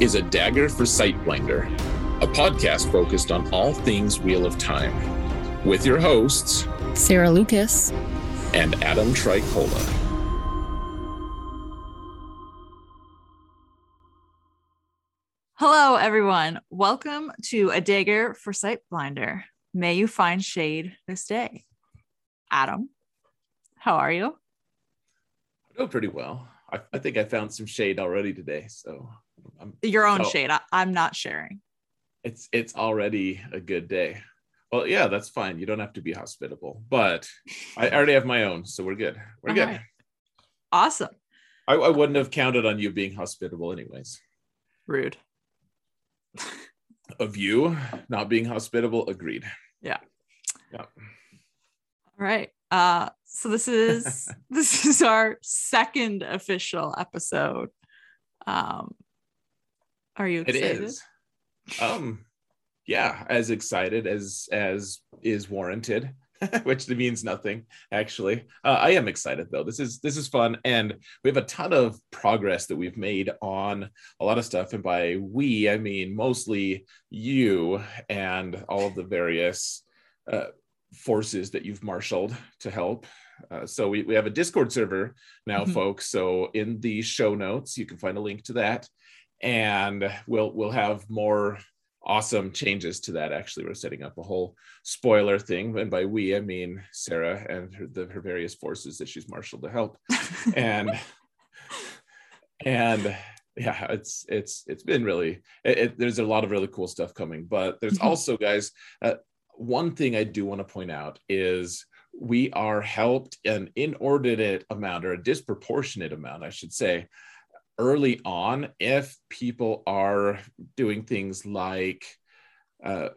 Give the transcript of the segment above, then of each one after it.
is a dagger for Sightblinder, a podcast focused on all things Wheel of Time, with your hosts Sarah Lucas and Adam Tricola. Hello, everyone. Welcome to A Dagger for Sightblinder. May you find shade this day. Adam, how are you? I know pretty well. I, I think I found some shade already today. So I'm, your own shade. I, I'm not sharing. It's it's already a good day. Well, yeah, that's fine. You don't have to be hospitable, but I already have my own, so we're good. We're All good. Right. Awesome. I, I wouldn't have counted on you being hospitable, anyways. Rude. of you not being hospitable, agreed. Yeah. Yeah. All right. Uh, so this is this is our second official episode. Um, are you excited? It is. Um, yeah, as excited as as is warranted. which means nothing actually uh, i am excited though this is this is fun and we have a ton of progress that we've made on a lot of stuff and by we i mean mostly you and all of the various uh, forces that you've marshaled to help. Uh, so we, we have a Discord server now, mm-hmm. folks. So in the show notes, you can find a link to that, and we'll we'll have more awesome changes to that. Actually, we're setting up a whole spoiler thing, and by we I mean Sarah and her, the, her various forces that she's marshaled to help, and and yeah it's it's it's been really it, it, there's a lot of really cool stuff coming but there's mm-hmm. also guys uh, one thing I do want to point out is we are helped an inordinate amount or a disproportionate amount, I should say, early on if people are doing things like uh,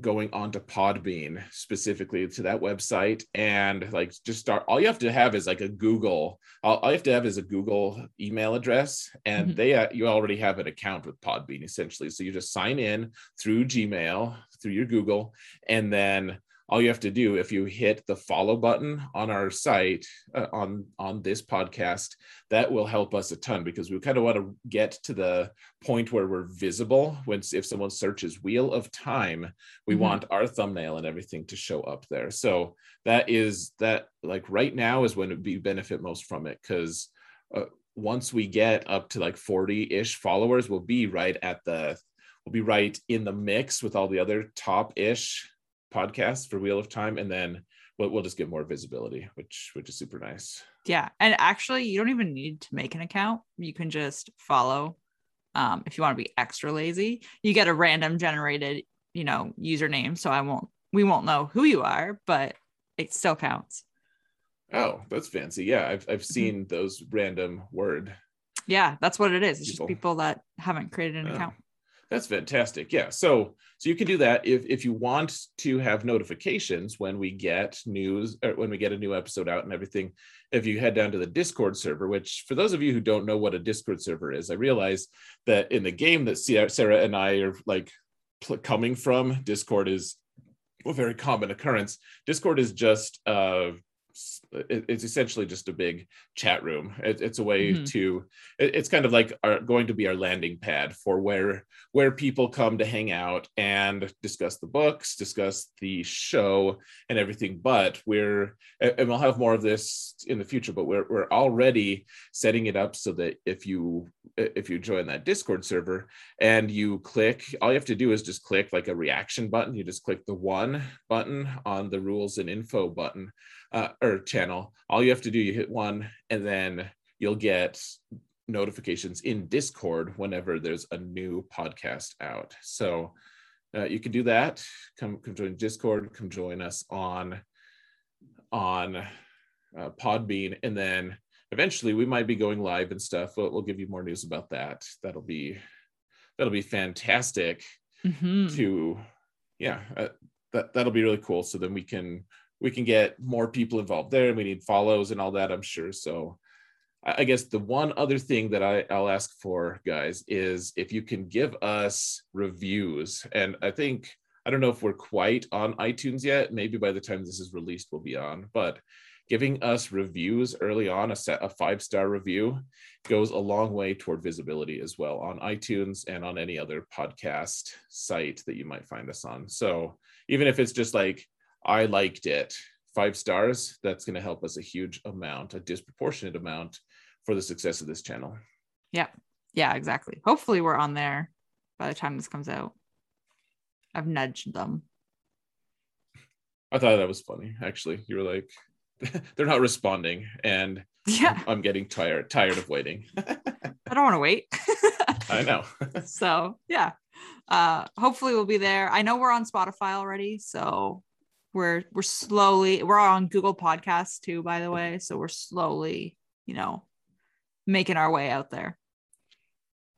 going onto Podbean specifically to that website and like just start all you have to have is like a Google all, all you have to have is a Google email address and mm-hmm. they uh, you already have an account with Podbean essentially so you just sign in through Gmail through your Google and then all you have to do if you hit the follow button on our site uh, on on this podcast that will help us a ton because we kind of want to get to the point where we're visible when if someone searches wheel of time we mm-hmm. want our thumbnail and everything to show up there so that is that like right now is when we benefit most from it because uh, once we get up to like 40-ish followers we'll be right at the we'll be right in the mix with all the other top-ish podcast for Wheel of Time, and then we'll, we'll just get more visibility, which which is super nice. Yeah, and actually, you don't even need to make an account. You can just follow. Um, if you want to be extra lazy, you get a random generated, you know, username. So I won't, we won't know who you are, but it still counts. Oh, that's fancy. Yeah, I've I've mm-hmm. seen mm-hmm. those random word. Yeah, that's what it is. It's people. just people that haven't created an oh. account. That's fantastic. Yeah. So so you can do that if if you want to have notifications when we get news or when we get a new episode out and everything. If you head down to the Discord server, which for those of you who don't know what a Discord server is, I realize that in the game that Sarah and I are like coming from, Discord is a very common occurrence. Discord is just uh it's essentially just a big chat room. It, it's a way mm-hmm. to. It, it's kind of like our, going to be our landing pad for where where people come to hang out and discuss the books, discuss the show, and everything. But we're and we'll have more of this in the future. But we're we're already setting it up so that if you if you join that Discord server and you click, all you have to do is just click like a reaction button. You just click the one button on the rules and info button uh, or channel. All you have to do, you hit one, and then you'll get notifications in Discord whenever there's a new podcast out. So uh, you can do that. Come, come join Discord. Come join us on on uh, Podbean, and then eventually we might be going live and stuff. We'll, we'll give you more news about that. That'll be that'll be fantastic Mhm. to yeah uh, that that'll be really cool so then we can we can get more people involved there we need follows and all that i'm sure. So i I guess the one other thing that I, i'll ask for guys is if you can give us reviews. And i think i don't know if we're quite on itunes yet maybe by the time this is released we'll be on but giving us reviews early on a set a five star review goes a long way toward visibility as well on itunes and on any other podcast site that you might find us on. So even if it's just like i liked it five stars that's going to help us a huge amount a disproportionate amount for the success of this channel Yeah, Yeah, exactly. Hopefully, we're on there by the time this comes out. I've nudged them. i thought that was funny actually you were like they're not responding and Yeah, i'm getting tired tired of waiting I don't want to wait. i know so yeah, uh, hopefully we'll be there. I know we're on Spotify already, so we're we're slowly we're on Google Podcasts too, by the way. So we're slowly, you know, making our way out there.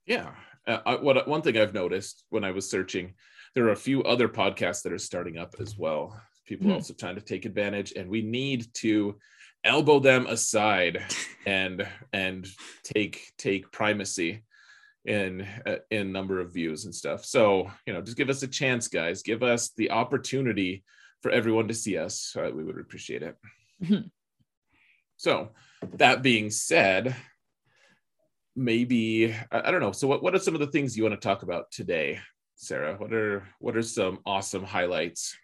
Yeah. Uh, I, what one thing I've noticed when I was searching, there are a few other podcasts that are starting up as well. People Hmm. also trying to take advantage, and we need to elbow them aside and and take take primacy in uh, in number of views and stuff. So you know, just give us a chance, guys. Give us the opportunity for everyone to see us. Uh, we would appreciate it. Mhm. So that being said, maybe I, I don't know. So what, what are some of the things you want to talk about today, Sarah? What are what are some awesome highlights?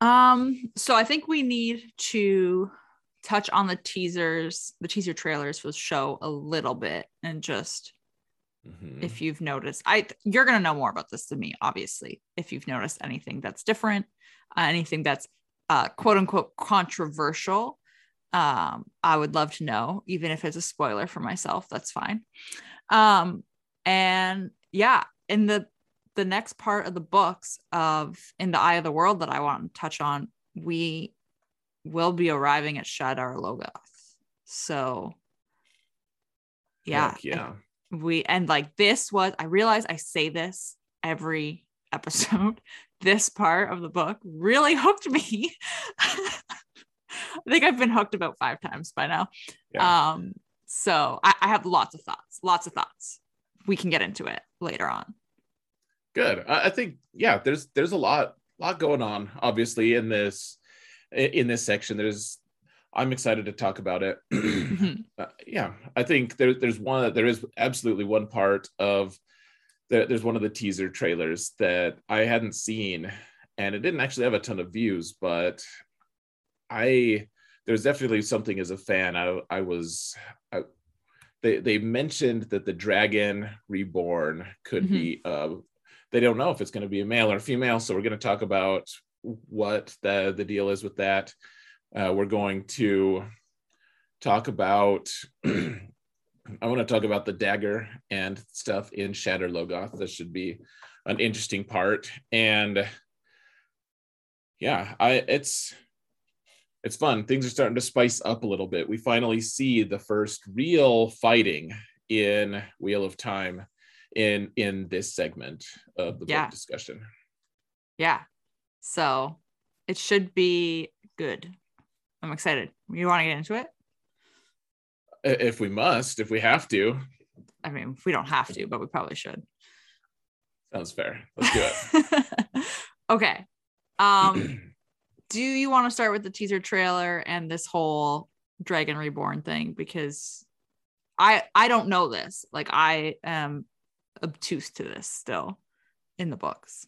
Um, so I think we need to touch on the teasers, the teaser trailers for the show a little bit and just Mhm. if you've noticed i you're going to know more about this than me obviously if you've noticed anything that's different uh, anything that's uh, quote unquote controversial um, i would love to know even if it's a spoiler for myself that's fine um, and yeah in the the next part of the books of in the eye of the world that i want to touch on we will be arriving at shadar logoth so yeah Heck yeah. We and like this was i realize i say this every episode this part of the book really hooked me i think i've been hooked about five times by now Yeah. um so I, I have lots of thoughts lots of thoughts we can get into it later on Good. I, I think yeah. There's there's a lot lot going on. Obviously in this in this section. There's I'm excited to talk about it. Uh, yeah, I think there, there's one. There is absolutely one part of there, there's one of the teaser trailers that I hadn't seen, and it didn't actually have a ton of views, but I there's definitely something as a fan. I I was. I, they, they mentioned that the dragon reborn could Mhm. be uh, they don't know if it's going to be a male or a female so we're going to talk about what the the deal is with that uh, we're going to talk about i want to talk about the dagger and stuff in shadar logoth. This should be an interesting part. And yeah i it's it's fun. Things are starting to spice up a little bit. We finally see the first real fighting in wheel of time in in this segment of the Yeah. book discussion. Yeah. So it should be good i'm excited. You want to get into it? If we must if we have to. I mean we don't have to but we probably should. Sounds fair. Let's do it. Okay um do you want to start with the teaser trailer and this whole dragon reborn thing? Because i i don't know this. Like i am obtuse to this still in the books.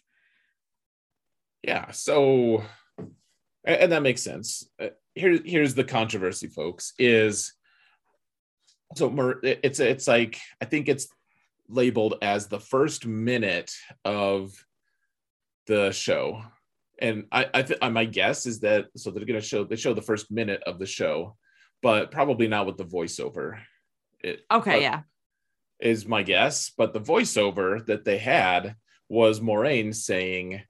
Yeah so and that makes sense Uh, here here's the controversy folks is so it's it's like i think it's labeled as the first minute of the show and i i th- my guess is that so they're going to show they show the first minute of the show but probably not with the voiceover it, okay yeah is my guess. But the voiceover that they had was Moiraine saying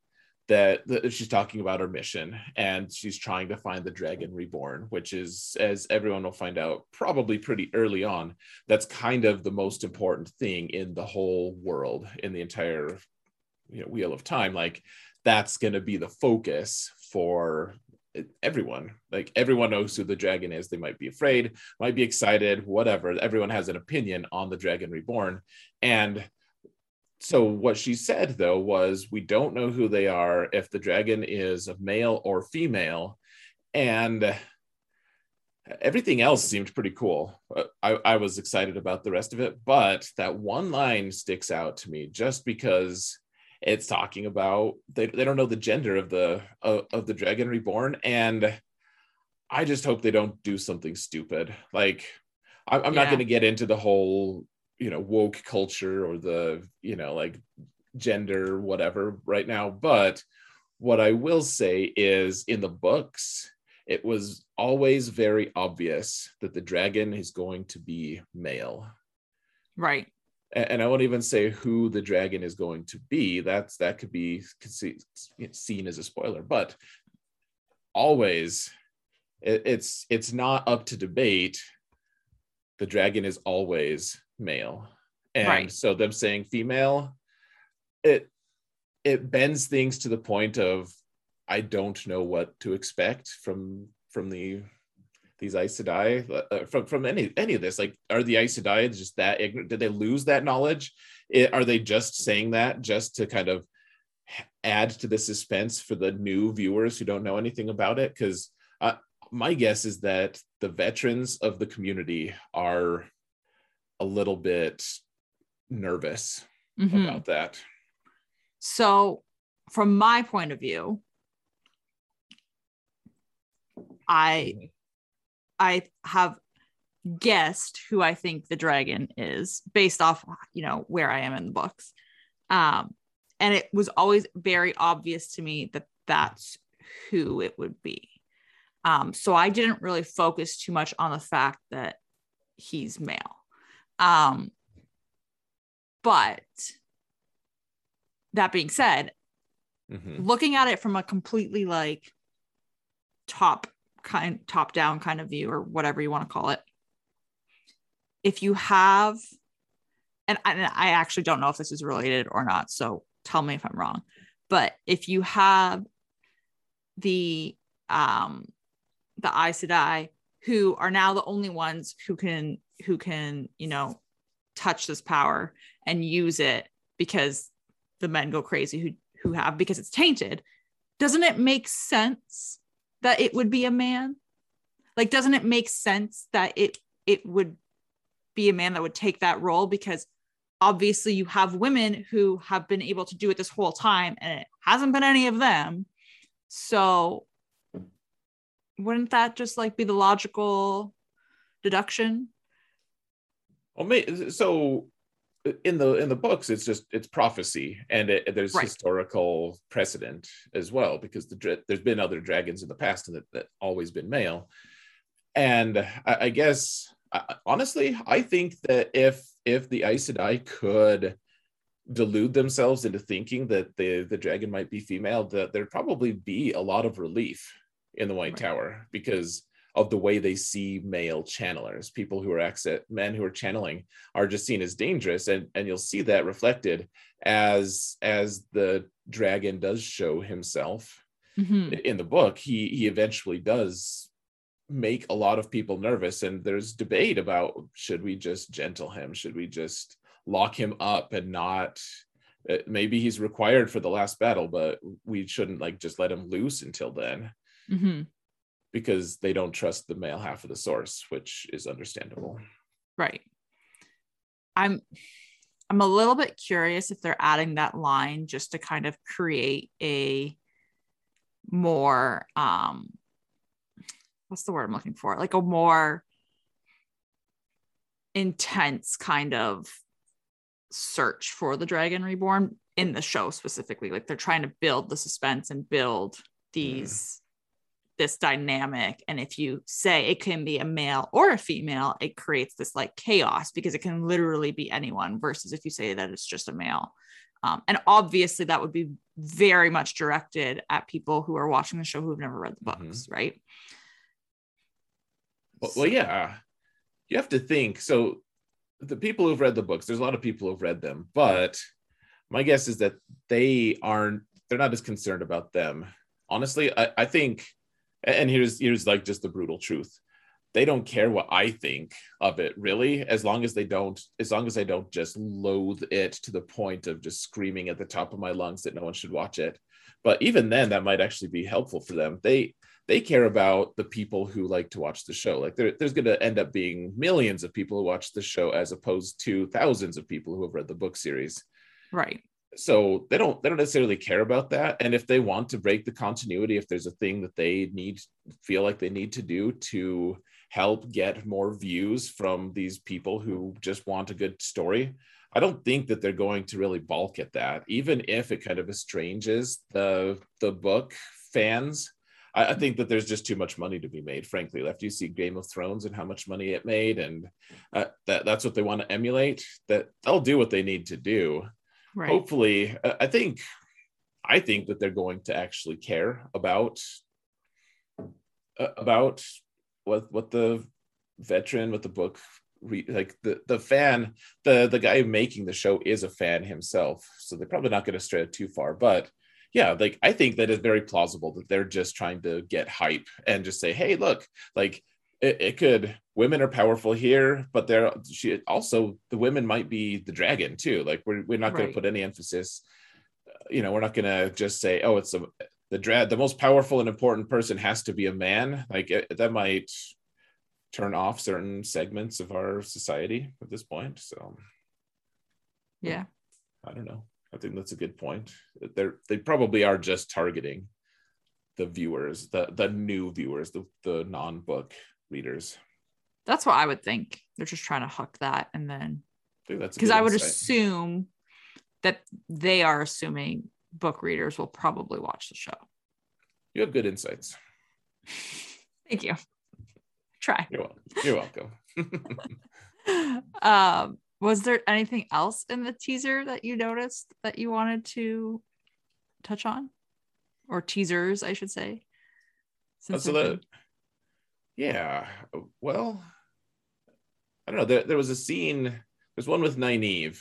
that, that she's talking about her mission and she's trying to find the dragon reborn which is as everyone will find out probably pretty early on that's kind of the most important thing in the whole world in the entire you know wheel of time. Like that's going to be the focus for everyone. Like everyone knows who the dragon is. They might be afraid might be excited whatever. Everyone has an opinion on the dragon reborn. And so what she said though was we don't know who they are if the dragon is a male or female. And everything else seemed pretty cool. Uh, I, I was excited about the rest of it but that one line sticks out to me just because it's talking about they, they don't know the gender of the of, of the dragon reborn and i just hope they don't do something stupid. Like i'm, I'm yeah. not going to get into the whole you know woke culture or the you know like gender whatever right now but what i will say is in the books it was always very obvious that the dragon is going to be male right and I won't even say who the dragon is going to be. That's that could be seen as a spoiler, but always it's it's not up to debate. The dragon is always male, and right. so them saying female, it it bends things to the point of I don't know what to expect from from the these Aes Sedai uh, from from any any of this? Like, are the Aes Sedai just that ignorant? Did they lose that knowledge? It, are they just saying that just to kind of add to the suspense for the new viewers who don't know anything about it? Because uh, my guess is that the veterans of the community are a little bit nervous mm-hmm. about that. So, from my point of view, I mm-hmm. I have guessed who I think the dragon is based off, you know, where I am in the books. Um, and it was always very obvious to me that that's who it would be. Um, so I didn't really focus too much on the fact that he's male. Um, but that being said, mm-hmm. looking at it from a completely like top kind top down kind of view or whatever you want to call it if you have and I, and I actually don't know if this is related or not so tell me if i'm wrong but if you have the um the Aes Sedai who are now the only ones who can who can you know touch this power and use it because the men go crazy who who have because it's tainted doesn't it make sense that it would be a man? Like, doesn't it make sense that it it would be a man that would take that role? Because obviously you have women who have been able to do it this whole time and it hasn't been any of them. So wouldn't that just like be the logical deduction? Well, so uh, in the in the books it's just it's prophecy and it, there's right. historical precedent as well because the there's been other dragons in the past that that always been male and i, I guess I, honestly i think that if if the Aes Sedai could delude themselves into thinking that the the dragon might be female that there'd probably be a lot of relief in the white right. tower because of the way they see male channelers. People who are access men who are channeling are just seen as dangerous, and and you'll see that reflected as as the dragon does show himself mm-hmm. in the book. He he eventually does make a lot of people nervous, and there's debate about should we just gentle him, should we just lock him up and not uh, maybe he's required for the last battle but we shouldn't like just let him loose until then mm-hmm because they don't trust the male half of the source, which is understandable. Right. I'm I'm a little bit curious if they're adding that line just to kind of create a more um what's the word I'm looking for? Like a more intense kind of search for the dragon reborn in the show specifically. Like they're trying to build the suspense and build these this dynamic and if you say it can be a male or a female it creates this like chaos because it can literally be anyone versus if you say that it's just a male Um, and obviously, that would be very much directed at people who are watching the show who've never read the Mhm. books, right? Well, well, yeah, you have to think. So, the people who've read the books, there's a lot of people who've read them, but my guess is that they aren't. They're not as concerned about them. Honestly, I, I think, and here's here's like just the brutal truth. They don't care what I think of it, really, as long as they don't, as long as I don't just loathe it to the point of just screaming at the top of my lungs that no one should watch it. But even then, that might actually be helpful for them. They they care about the people who like to watch the show. Like there, there's going to end up being millions of people who watch the show as opposed to thousands of people who have read the book series. Right. So they don't they don't necessarily care about that. And if they want to break the continuity, if there's a thing that they need feel like they need to do to help get more views from these people who just want a good story, I don't think that they're going to really balk at that, even if it kind of estranges the the book fans. I, I think that there's just too much money to be made, frankly. After you see Game of Thrones and how much money it made, and uh, that that's what they want to emulate. That they'll do what they need to do. Right. Hopefully, I think, I think that they're going to actually care about uh, about what what the veteran with the book re- like the the fan the the guy making the show is a fan himself so they're probably not going to stray too far but yeah like i think that it's very plausible that they're just trying to get hype and just say hey look like it, it could women are powerful here but they're she also the women might be the dragon too like we're, we're not going to put any emphasis you know we're not going to just say oh it's a the dra- the most powerful and important person has to be a man like it, that might turn off certain segments of our society at this point so Yeah. I don't know. I think that's a good point. They're they probably are just targeting the viewers, the the new viewers, the the non-book readers. That's what I would think. They're just trying to huck that and then I think that's a because I would insight. assume that they are assuming book readers will probably watch the show. you have good insights. Thank you. Try. You're welcome. You're welcome. um, was there anything else in the teaser that you noticed that you wanted to touch on? Or teasers, I should say. Since so the been- yeah, well, I don't know. There, there was a scene. There's one with Nynaeve,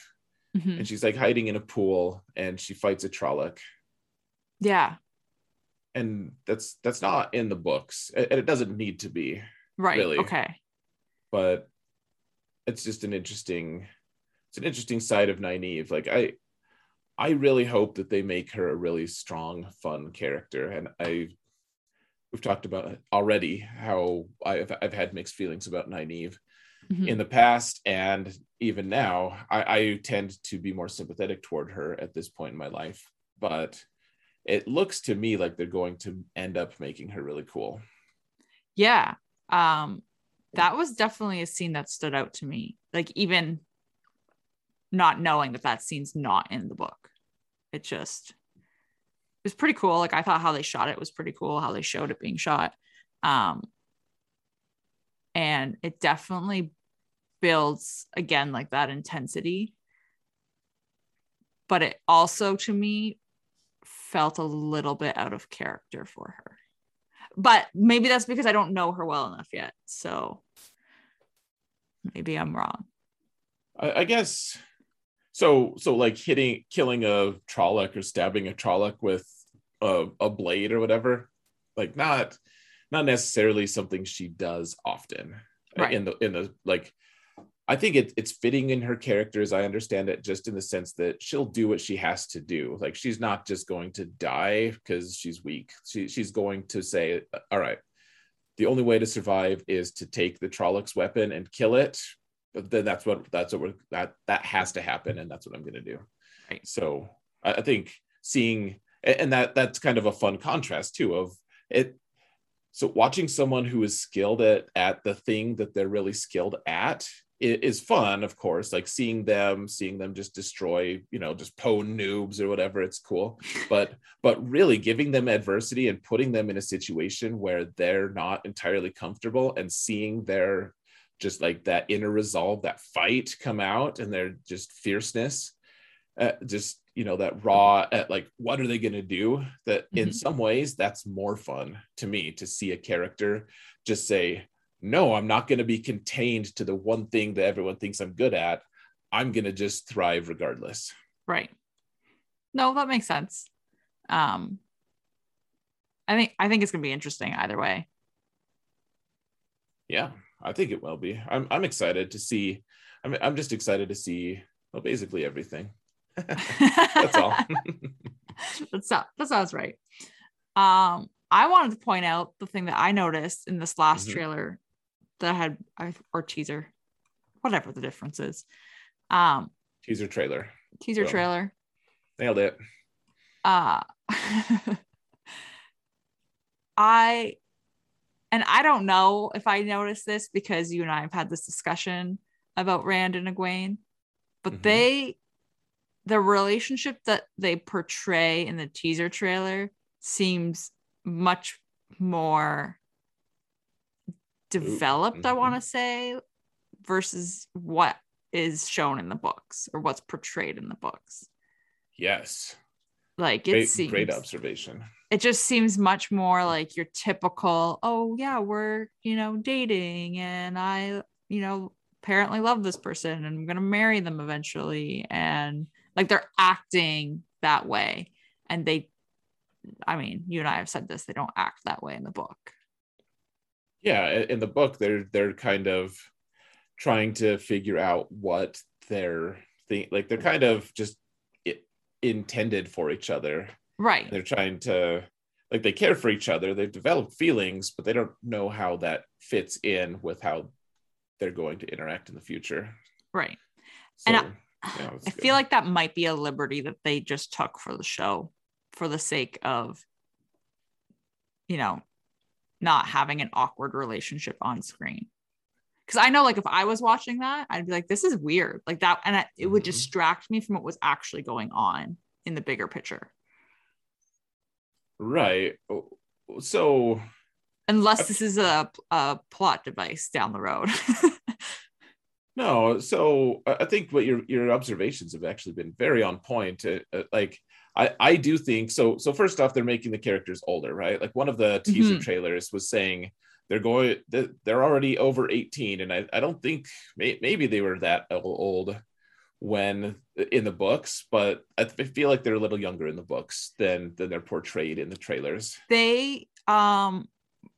Mhm. and she's like hiding in a pool, and she fights a Trolloc. Yeah, and that's that's not in the books and it doesn't need to be right. Really? Okay. but it's just an interesting it's an interesting side of Nynaeve like i i really hope that they make her a really strong fun character and i we've talked about already how i've, I've had mixed feelings about Nynaeve Mhm. in the past and even now I, I tend to be more sympathetic toward her at this point in my life but it looks to me like they're going to end up making her really cool Yeah. Um, that was definitely a scene that stood out to me. Like even not knowing that that scene's not in the book, it just was pretty cool. Like I thought how they shot it was pretty cool. How they showed it being shot, um, and it definitely builds again like that intensity. But it also to me felt a little bit out of character for her but maybe that's because I don't know her well enough yet. So maybe I'm wrong. I, I guess so so like hitting killing a Trolloc or stabbing a Trolloc with a, a blade or whatever like not not necessarily something she does often uh, Right. in the in the like I think it, it's fitting in her character as I understand it, just in the sense that she'll do what she has to do. Like she's not just going to die because she's weak. She, she's going to say, "All right, the only way to survive is to take the Trollocs weapon and kill it." But then that's what that's what we're, that that has to happen, and that's what I'm going to do. Right. So I, I think seeing and that that's kind of a fun contrast too of it so watching someone who is skilled at at the thing that they're really skilled at is fun of course like seeing them seeing them just destroy you know just pwn noobs or whatever it's cool but but really giving them adversity and putting them in a situation where they're not entirely comfortable and seeing their just like that inner resolve that fight come out and their just fierceness uh, just you know that raw at like what are they going to do that in Mhm. some ways that's more fun to me to see a character just say no i'm not going to be contained to the one thing that everyone thinks i'm good at i'm going to just thrive regardless Right. No, that makes sense. Um I think I think it's gonna be interesting either way. yeah i think it will be i'm, I'm excited to see I'm, I'm just excited to see well basically everything that's all that, sounds, that sounds right. Um, I wanted to point out the thing that I noticed in this last Mhm. trailer that had or teaser, whatever the difference is. Um, teaser trailer teaser Well. trailer. nailed it Uh I and I don't know if I noticed this because you and I have had this discussion about Rand and Egwene, but Mhm. they the relationship that they portray in the teaser trailer seems much more developed, I mhm. want to say, versus what is shown in the books or what's portrayed in the books. yes Like it great, seems great observation it just seems much more like your typical oh yeah we're you know dating and i you know apparently love this person and i'm going to marry them eventually and like they're acting that way and they i mean you and i have said this they don't act that way in the book. Yeah in the book they're they're kind of trying to figure out what they're thing like they're kind of just intended for each other right. They're trying to like they care for each other. They've developed feelings but they don't know how that fits in with how they're going to interact in the future. Right. So And I- yeah, i feel like that might be a liberty that they just took for the show for the sake of you know not having an awkward relationship on screen. Because i know like if i was watching that i'd be like this is weird. Like that and I, it would Mhm. distract me from what was actually going on in the bigger picture right Oh, so unless this is a, a plot device down the road No, so I think what your your observations have actually been very on point. Uh, uh, like I I do think so. So first off, they're making the characters older, right? Like one of the teaser Mhm. trailers was saying they're going that they're already over eighteen, and I I don't think may, maybe they were that old when in the books, but I feel like they're a little younger in the books than than they're portrayed in the trailers. they um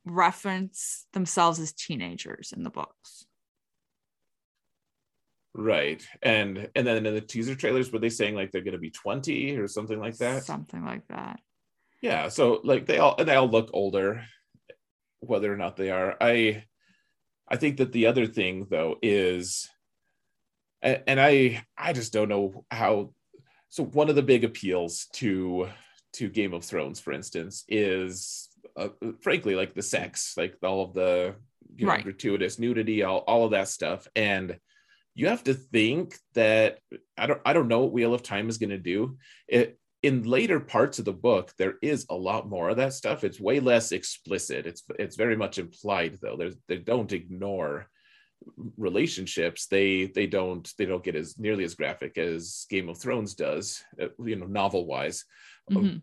reference themselves as teenagers in the books Right. And and then in the teaser trailers, were they saying like they're gonna be 20 or something like that? something like that yeah so like they all and they all look older whether or not they are i i think that the other thing though is and, and i i just don't know how so one of the big appeals to to game of thrones for instance is uh, frankly like the sex like all of the you know Right. gratuitous nudity all, all of that stuff. And you have to think that i don't i don't know what wheel of time is going to do. It in later parts of the book there is a lot more of that stuff. It's way less explicit. It's it's very much implied though. There's they don't ignore relationships they they don't they don't get as nearly as graphic as game of thrones does uh, you know novel wise Mhm.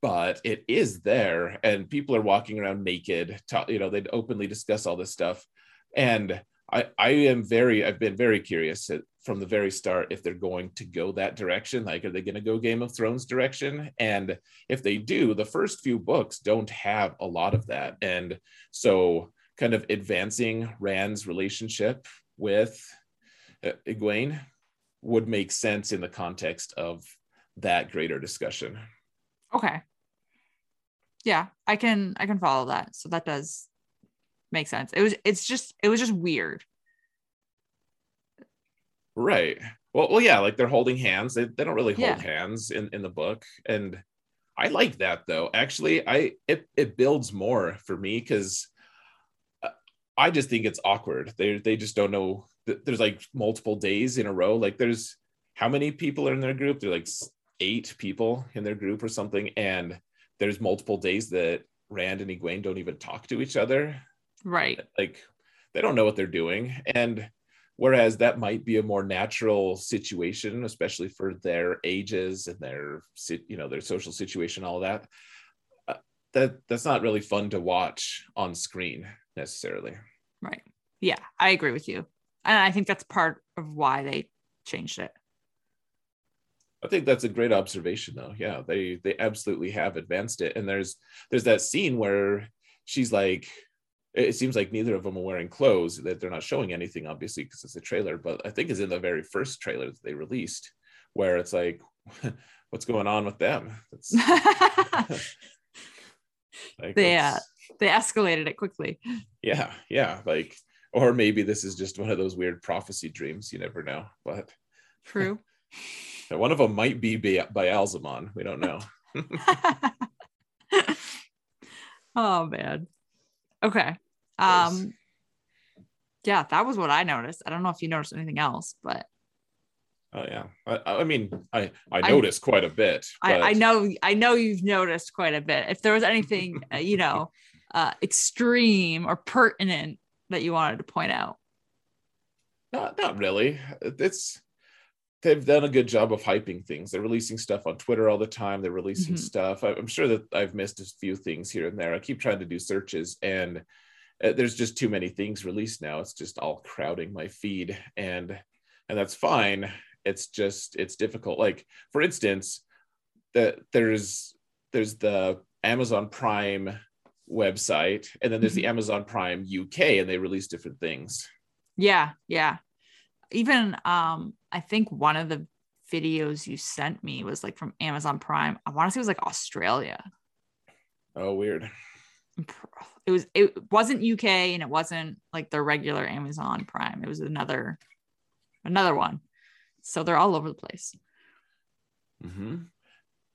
but it is there and people are walking around naked ta- you know they'd openly discuss all this stuff. And i i am very i've been very curious at, from the very start if they're going to go that direction like are they going to go game of thrones direction? And if they do the first few books don't have a lot of that. And so kind of advancing rand's relationship with uh, egwene would make sense in the context of that greater discussion Okay. Yeah, I can I can follow that. So that does make sense. It was it's just it was just weird. Right. Well, well, yeah, like they're holding hands. They, they don't really hold Yeah. hands in, in the book. And I like that though. Actually, I it it builds more for me because I just think it's awkward. They they just don't know there's like multiple days in a row. Like there's how many people are in their group? They're like eight people in their group or something. And there's multiple days that Rand and Egwene don't even talk to each other Right. like they don't know what they're doing and whereas that might be a more natural situation especially for their ages and their you know their social situation all that uh, that that's not really fun to watch on screen necessarily right. Yeah i agree with you. And i think that's part of why they changed it. I think that's a great observation though. Yeah, they they absolutely have advanced it. And there's there's that scene where she's like it seems like neither of them are wearing clothes that they're not showing anything obviously because it's a trailer but i think it's in the very first trailer that they released where it's like what's going on with them? Like, uh, they escalated it quickly yeah yeah like or maybe this is just one of those weird prophecy dreams you never know but true one of them might be ba'alzamon we don't know oh man Okay. Um yeah, that was what I noticed. I don't know if you noticed anything else, but Oh yeah, I, I mean, I I noticed I, quite a bit. I, I know I know you've noticed quite a bit. If there was anything, uh, you know, uh, extreme or pertinent that you wanted to point out, not not really. It's they've done a good job of hyping things. They're releasing stuff on Twitter all the time. They're releasing mm-hmm. stuff. I'm sure that I've missed a few things here and there. I keep trying to do searches and uh, there's just too many things released now. It's just all crowding my feed and and that's fine. It's just it's difficult. Like for instance, that there's there's the Amazon Prime website and then there's mm-hmm. the Amazon Prime UK and they release different things. Yeah, yeah even um I think one of the videos you sent me was like from Amazon Prime. I want to say it was like Australia. Oh, weird. It was it wasn't UK and it wasn't like the regular Amazon Prime. It was another another one. So they're all over the place. Mm-hmm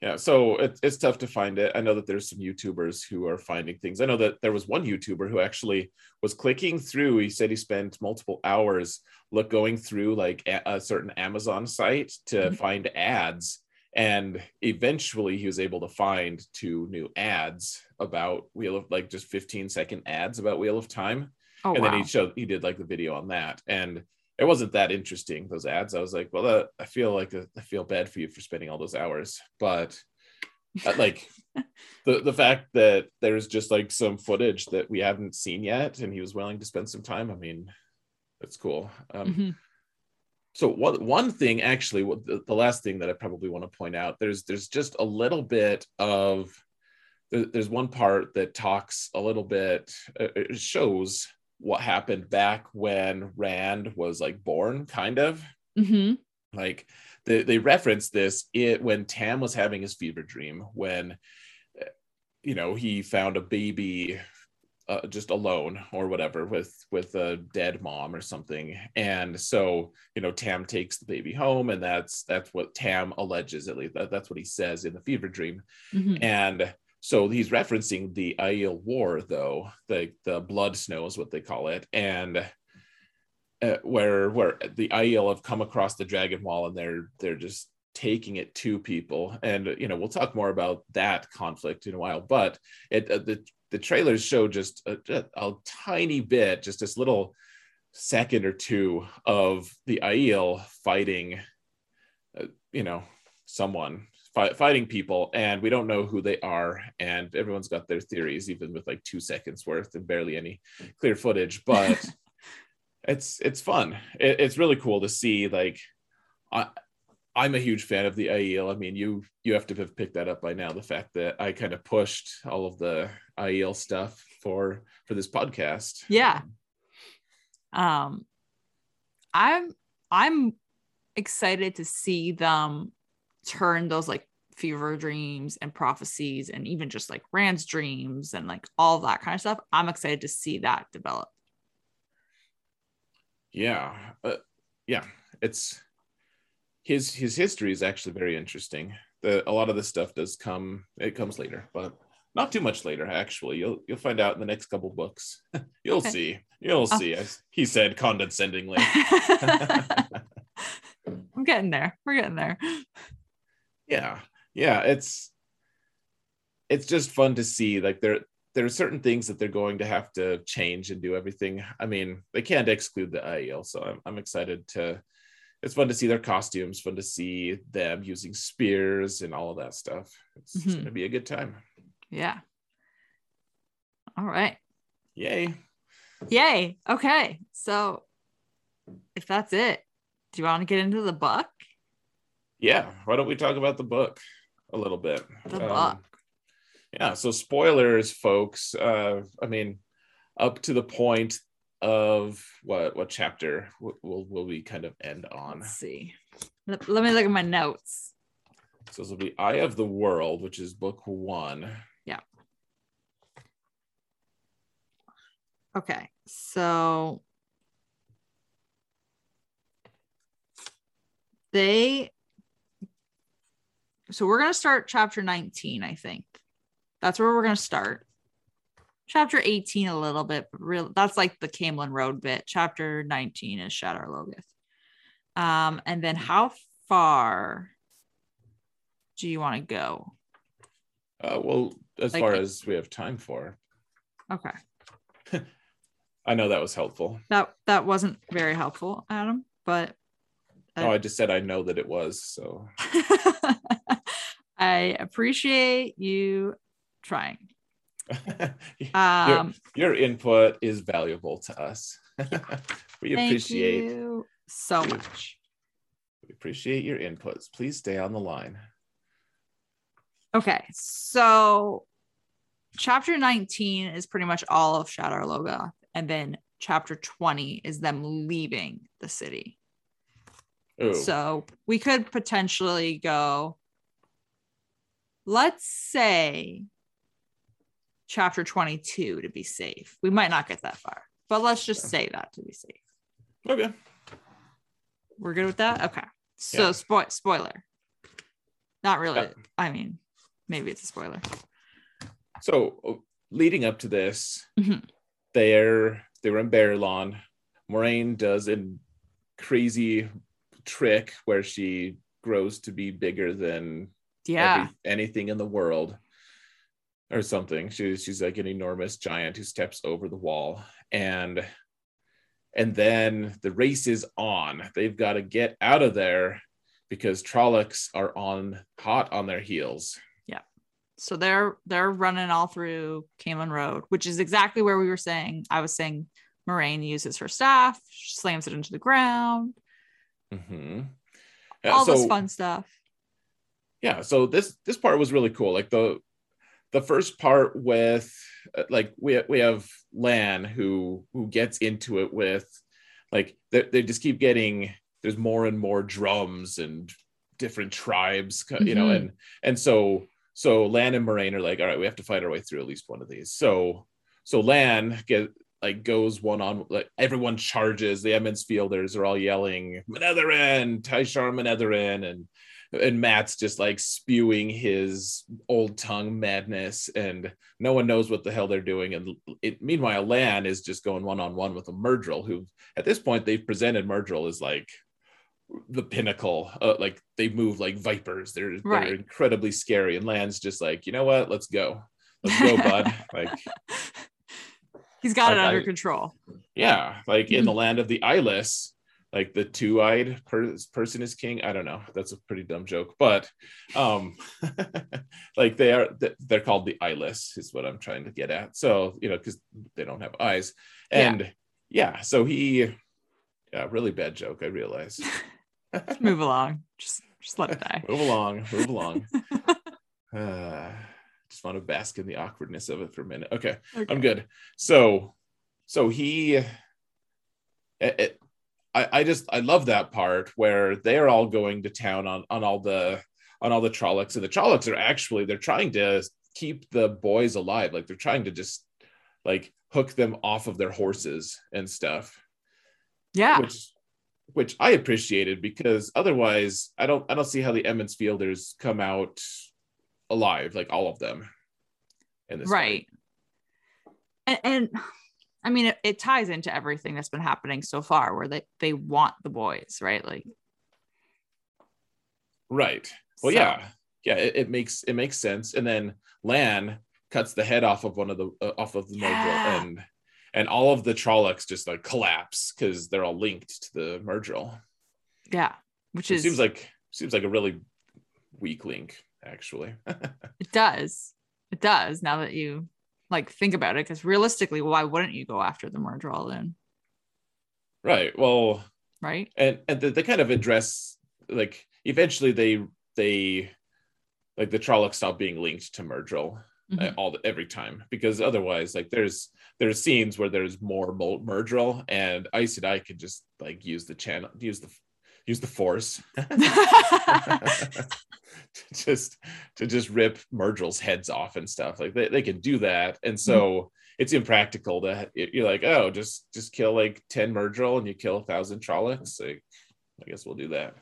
yeah so it, it's tough to find it i know that there's some youtubers who are finding things i know that there was one youtuber who actually was clicking through he said he spent multiple hours look going through like a, a certain amazon site to mm-hmm. find ads and eventually he was able to find two new ads about wheel of like just 15 second ads about wheel of time oh, and wow. then he showed he did like the video on that and it wasn't that interesting those ads. I was like well uh, i feel like uh, i feel bad for you for spending all those hours. But uh, like the the fact that there's just like some footage that we haven't seen yet and he was willing to spend some time i mean that's cool. Um, mm-hmm. so what one thing actually the, the last thing that i probably want to point out there's there's just a little bit of there's one part that talks a little bit it shows what happened back when Rand was like born, kind of. Mm-hmm. Like they, they referenced this it when Tam was having his fever dream when you know he found a baby uh, just alone or whatever with with a dead mom or something and so you know tam takes the baby home and that's that's what tam alleges at least that, that's what he says in the fever dream mm-hmm. and so he's referencing the Aiel War, though the the Blood Snow is what they call it, and uh, where where the Aiel have come across the Dragon Wall and they're they're just taking it to people, and you know we'll talk more about that conflict in a while. But it uh, the the trailers show just a, a, tiny bit, just this little second or two of the Aiel fighting, uh, you know, someone fighting people and we don't know who they are and everyone's got their theories even with like two seconds worth and barely any clear footage but it's it's fun. It, it's really cool to see like i i'm a huge fan of the aiel i mean you you have to have picked that up by now the fact that i kind of pushed all of the aiel stuff for for this podcast. Yeah. Um i'm i'm excited to see them turn those like fever dreams and prophecies and even just like Rand's dreams and like all that kind of stuff. I'm excited to see that develop. Yeah. Uh, yeah. It's his his history is actually very interesting. The a lot of this stuff does come it comes later, but not too much later actually. You'll you'll find out in the next couple books. you'll okay. see. You'll oh. see. He said condescendingly. I'm getting there. We're getting there yeah yeah it's it's just fun to see like there there are certain things that they're going to have to change and do everything. I mean, they can't exclude the Aiel so I'm, I'm excited to. It's fun to see their costumes, fun to see them using spears and all of that stuff. It's, it's Mhm. going to be a good time. Yeah. All right. Yay! Yay. Okay. So if that's it, do you want to get into the book? Yeah, why don't we talk about the book a little bit? The Um, book. yeah so spoilers folks uh i mean up to the point of what what chapter will will we kind of end on Let's see. Let, let me look at my notes. so this will be eye of the world which is book one Yeah. Okay. So they so we're going to start chapter 19, I think. That's where we're going to start. Chapter 18 a little bit, real that's like the Caemlyn Road bit. Chapter 19 is Shadar Logoth. Um, and then how far do you want to go? uh well as Like- far as we have time for Okay. i know that was helpful That that wasn't very helpful, Adam, but oh i just said i know that it was so I appreciate you trying. your, Um, your input is valuable to us we appreciate you so much. we appreciate your inputs please stay on the line Okay, so chapter 19 is pretty much all of Shadar Logoth, and then chapter 20 is them leaving the city. Ooh. So we could potentially go, let's say chapter 22 to be safe. We might not get that far, but let's just say that to be safe. okay We're good with that? Okay. So Yeah. spo- spoiler. Not really. Yeah. I mean, maybe it's a spoiler. So uh, leading up to this, Mhm. they're they were in Baerlon. Moiraine does a crazy trick where she grows to be bigger than Yeah. every- anything in the world or something. She's she's like an enormous giant who steps over the wall and and then the race is on. They've got to get out of there because Trollocs are on hot on their heels. Yeah so they're they're running all through Caemlyn Road, which is exactly where we were saying. I was saying Moiraine uses her staff, slams it into the ground, hmm all this fun stuff. Yeah so this this part was really cool like the the first part with like we we have lan who who gets into it with like they, they just keep getting there's more and more drums and different tribes you know Mhm. and and so so lan and moiraine are like all right we have to fight our way through at least one of these so so lan get like goes one on like everyone charges the Emond's fielders are all yelling Manetheren, Tai'shar Manetheren and and Mat's just like spewing his old tongue madness and no one knows what the hell they're doing and it, meanwhile Lan is just going one on one with a Myrddraal who at this point they've presented Myrddraal as like the pinnacle uh, like they move like vipers they're, Right. they're incredibly scary and Lan's just like you know what let's go let's go bud like He's got it under I- control. yeah, like in the land of the eyeless, like the two-eyed per- person is king. I don't know. That's a pretty dumb joke, but um, like they are, they're called the eyeless, is what I'm trying to get at. So you know, because they don't have eyes, and yeah, so he, yeah, really bad joke. I realize. Move along. Just just let it die. move along, move along. Uh, just want to bask in the awkwardness of it for a minute. Okay. Okay. I'm good. So, so he, it, it- I, I just, I love that part where they're all going to town on, on all the, on all the Trollocs and the Trollocs are actually, they're trying to keep the boys alive. Like they're trying to just like hook them off of their horses and stuff, Yeah. which, which I appreciated because otherwise I don't, I don't see how the Emond's Fielders come out alive, like all of them. In this right and, and i mean it, it ties into everything that's been happening so far where they they want the boys right like Right. Well, so- yeah, yeah. It, it makes it makes sense. And then Lan, cuts the head off of one of the uh, off of the Yeah. And and all of the Trollocs just like collapse because they're all linked to the Myrddraal. Yeah. Which It is seems like seems like a really weak link, actually. it does. It does now that you like think about it. Because realistically, why wouldn't you go after the merge all in? right. Well, Right? and and they, kind of address like eventually they they like the Trollocs stop being linked to Myrddraal uh, Mhm. all the, every time because otherwise like there's there's scenes where there's more Myrddraal and Aes Sedai could just like use the channel use the use the force. To just to just rip Myrddraal's heads off and stuff. Like they, they can do that. And so it's impractical to you're like oh just just kill like 10 Myrddraal and you kill a thousand Trollocs. Like I guess we'll do that.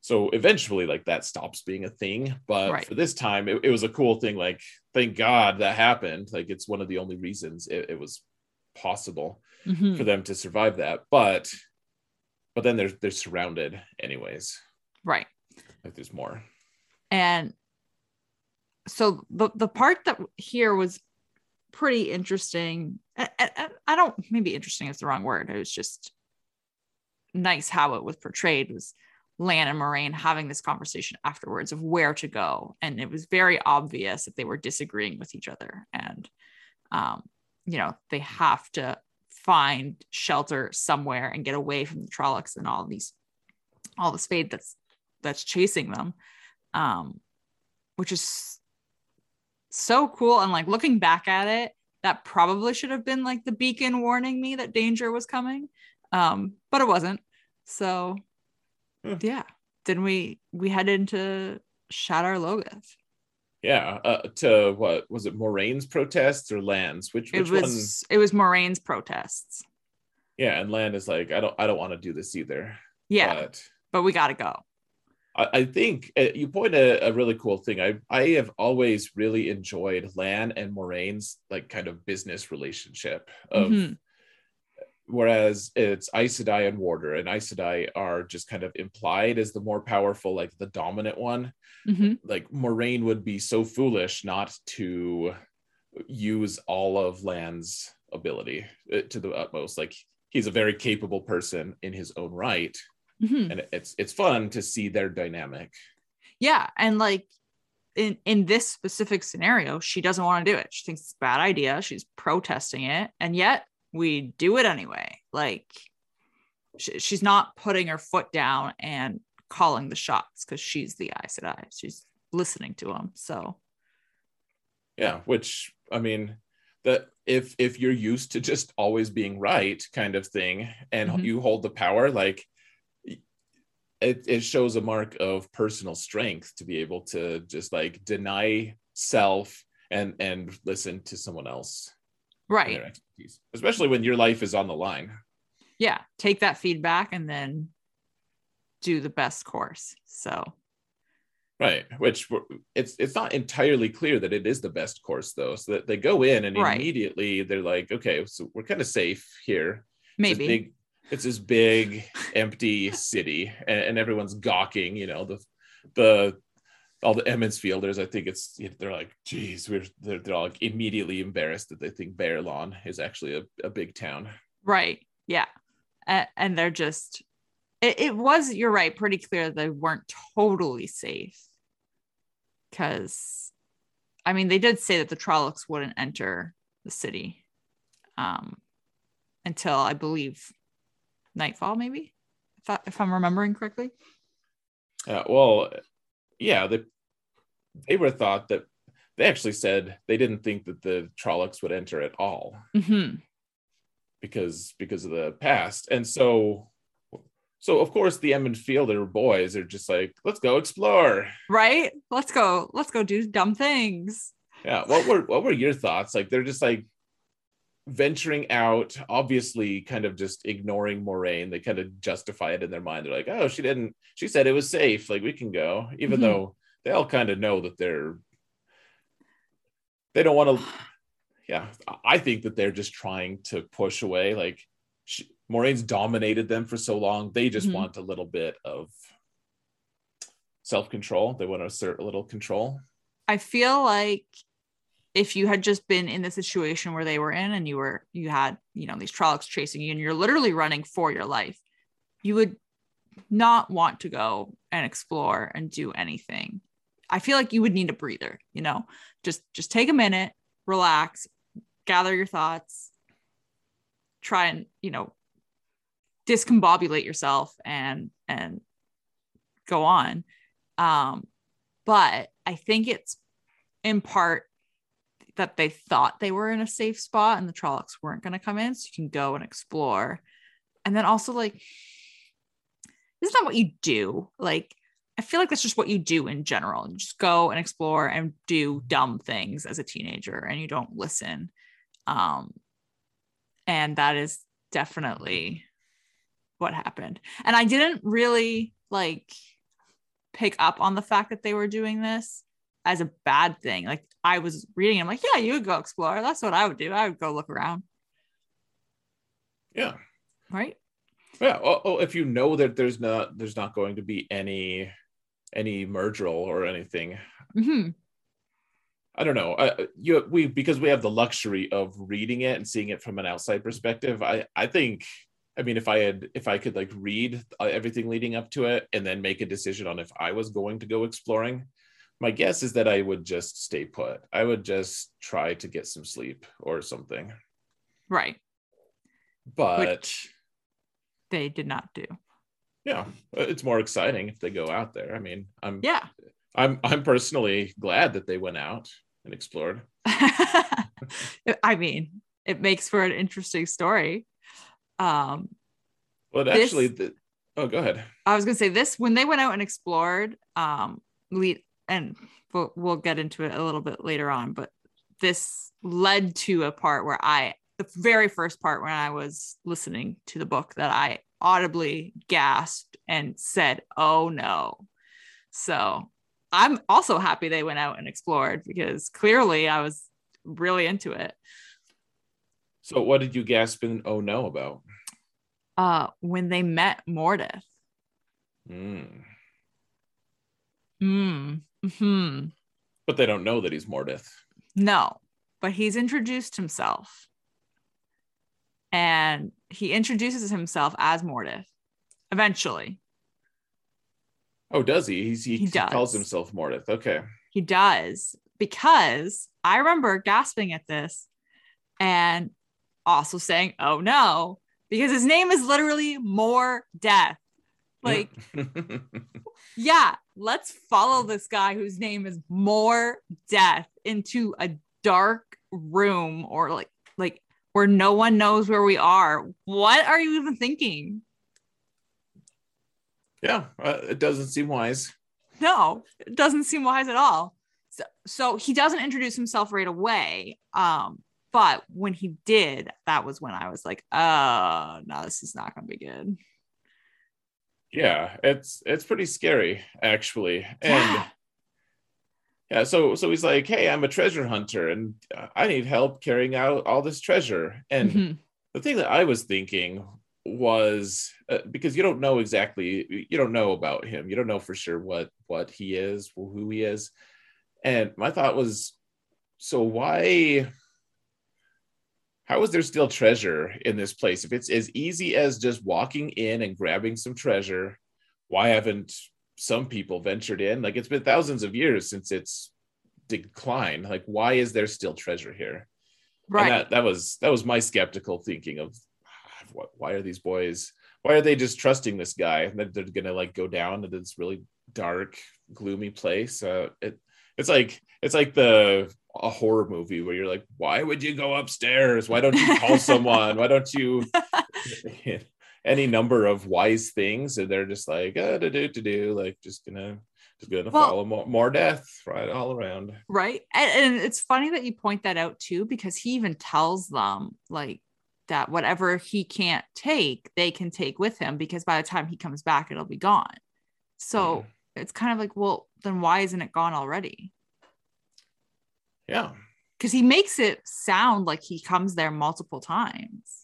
So eventually like that stops being a thing. But Right. for this time it, it was a cool thing. Like thank god that happened. Like it's one of the only reasons it, it was possible Mhm. for them to survive that. But but then they're they're surrounded anyways Right. like there's more And so the the part that here was pretty interesting. I, I, I don't maybe interesting is the wrong word. It was just nice how it was portrayed was Lan and Moiraine having this conversation afterwards of where to go. And it was very obvious that they were disagreeing with each other. And um, you know, they have to find shelter somewhere and get away from the Trollocs and all these all the spade that's that's chasing them. Um, which is so cool. And like looking back at it, that probably should have been like the beacon warning me that danger was coming. Um, but it wasn't. So Hmm. yeah. Then we we head into Shadar Logoth. Yeah uh, to what was it moiraine's protests or Lan's which It which was it was Moiraine's protests. yeah and Lan is like i don't i don't want to do this either Yeah, but but we gotta go. I, I think uh, you point a, a really cool thing. I I have always really enjoyed Lan and Moiraine's like kind of business relationship of Mhm. Whereas it's Aes Sedai and Warder, and Aes Sedai are just kind of implied as the more powerful, like the dominant one. Mhm. Like Moiraine would be so foolish not to use all of Lan's ability uh, to the utmost. Like he's a very capable person in his own right, Mhm. and it's it's fun to see their dynamic. Yeah, and like in in this specific scenario, she doesn't want to do it. She thinks it's a bad idea. She's protesting it, and yet we do it anyway. Like sh- she's not putting her foot down and calling the shots because she's the Aes Sedai. She's listening to him. So yeah which i mean that if if you're used to just always being right kind of thing and Mhm. you hold the power like it, it shows a mark of personal strength to be able to just like deny self and and listen to someone else right, expertise especially when your life is on the line yeah, take that feedback and then do the best course. So right which it's it's not entirely clear that it is the best course though so that they go in and Right. immediately they're like okay so we're kind of safe here It's this maybe big, it's this big empty city, and, and everyone's gawking. You know the the all the Emond's Fielders. I think it's they're like, geez, we're they're, they're all like immediately embarrassed that they think Baerlon is actually a, a big town. Right. Yeah. A- and they're just, it, it was, you're right, pretty clear they weren't totally safe. Because, I mean, they did say that the Trollocs wouldn't enter the city um, until I believe nightfall, maybe, if, I, if I'm remembering correctly. Uh, well, yeah, they they were thought that they actually said they didn't think that the Trollocs would enter at all. hmm because because of the past and so so of course the Emond Fielder boys are just like let's go explore Right? Let's go. Let's go do dumb things. yeah what were what were your thoughts like they're just like venturing out obviously kind of just ignoring Moiraine they kind of justify it in their mind they're like oh she didn't she said it was safe like we can go even Mhm. though they all kind of know that they're they don't want to yeah i think that they're just trying to push away like she, Moiraine's dominated them for so long they just Mhm. want a little bit of self-control. They want to assert a little control. I feel like if you had just been in the situation where they were in and you were you had you know these Trollocs chasing you and you're literally running for your life you would not want to go and explore and do anything i feel like you would need a breather you know just just take a minute relax gather your thoughts try and you know discombobulate yourself and and go on um but i think it's in part that they thought they were in a safe spot and the Trollocs weren't going to come in. So you can go and explore. And then also, like, this is not what you do. Like, I feel like that's just what you do in general. You just go and explore and do dumb things as a teenager and you don't listen. Um, and that is definitely what happened. And I didn't really like pick up on the fact that they were doing this as a bad thing. Like I was reading, I'm like, yeah, you would go explore. That's what I would do. I would go look around. Yeah. Right. Yeah. Oh, oh, if you know that there's not there's not going to be any any merge or anything. Mm-hmm. I don't know. I, you we because we have the luxury of reading it and seeing it from an outside perspective. I I think I mean if I had if I could like read uh, everything leading up to it and then make a decision on if I was going to go exploring, my guess is that I would just stay put. I would just try to get some sleep or something. Right. But Which they did not do. Yeah, it's more exciting if they go out there. I mean, I'm yeah. I'm I'm personally glad that they went out and explored. I mean, it makes for an interesting story. Um well, this, actually the, oh, go ahead. I was going to say this when they went out and explored um lead and we'll, we'll get into it a little bit later on, but this led to a part where I, the very first part when I was listening to the book, that I audibly gasped and said, Oh no. So I'm also happy they went out and explored because clearly I was really into it. So, what did you gasp and oh no about? Uh, when they met Mordeth. Mm. Mm. Hmm. But they don't know that he's Mordeth. No, but he's introduced himself. And he introduces himself as Mordeth eventually. Oh, does he? He's, he, He he calls himself Mordeth. Okay. He does because I remember gasping at this and also saying, oh no, because his name is literally More Death. Like, yeah, let's follow this guy whose name is More Death into a dark room or like, like where no one knows where we are. What are you even thinking? yeah, uh, it doesn't seem wise. no it doesn't seem wise at all so, so he doesn't introduce himself right away um but when he did that was when i was like oh no this is not gonna be good Yeah, it's it's pretty scary actually. And Yeah. Yeah, so so he's like, "Hey, I'm a treasure hunter and uh, I need help carrying out all this treasure." And Mhm. the thing that I was thinking was uh, because you don't know exactly you don't know about him. You don't know for sure what what he is, who he is. And my thought was so why how is there still treasure in this place if it's as easy as just walking in and grabbing some treasure why haven't some people ventured in. Like it's been thousands of years since it's decline like why is there still treasure here? And right. that, that was that was my skeptical thinking of "Ah, what why are these boys why are they just trusting this guy and that they're gonna like go down to this really dark gloomy place? Uh it it's like it's like the a horror movie where you're like why would you go upstairs? Why don't you call someone? Why don't you any number of wise things and they're just like uh, to do to do like just gonna just gonna Well- follow more, more death right all around. Right? And, and it's funny that you point that out too because he even tells them like that whatever he can't take they can take with him because by the time he comes back it'll be gone. So it's kind of like well then why isn't it gone already? Yeah. Because he makes it sound like he comes there multiple times.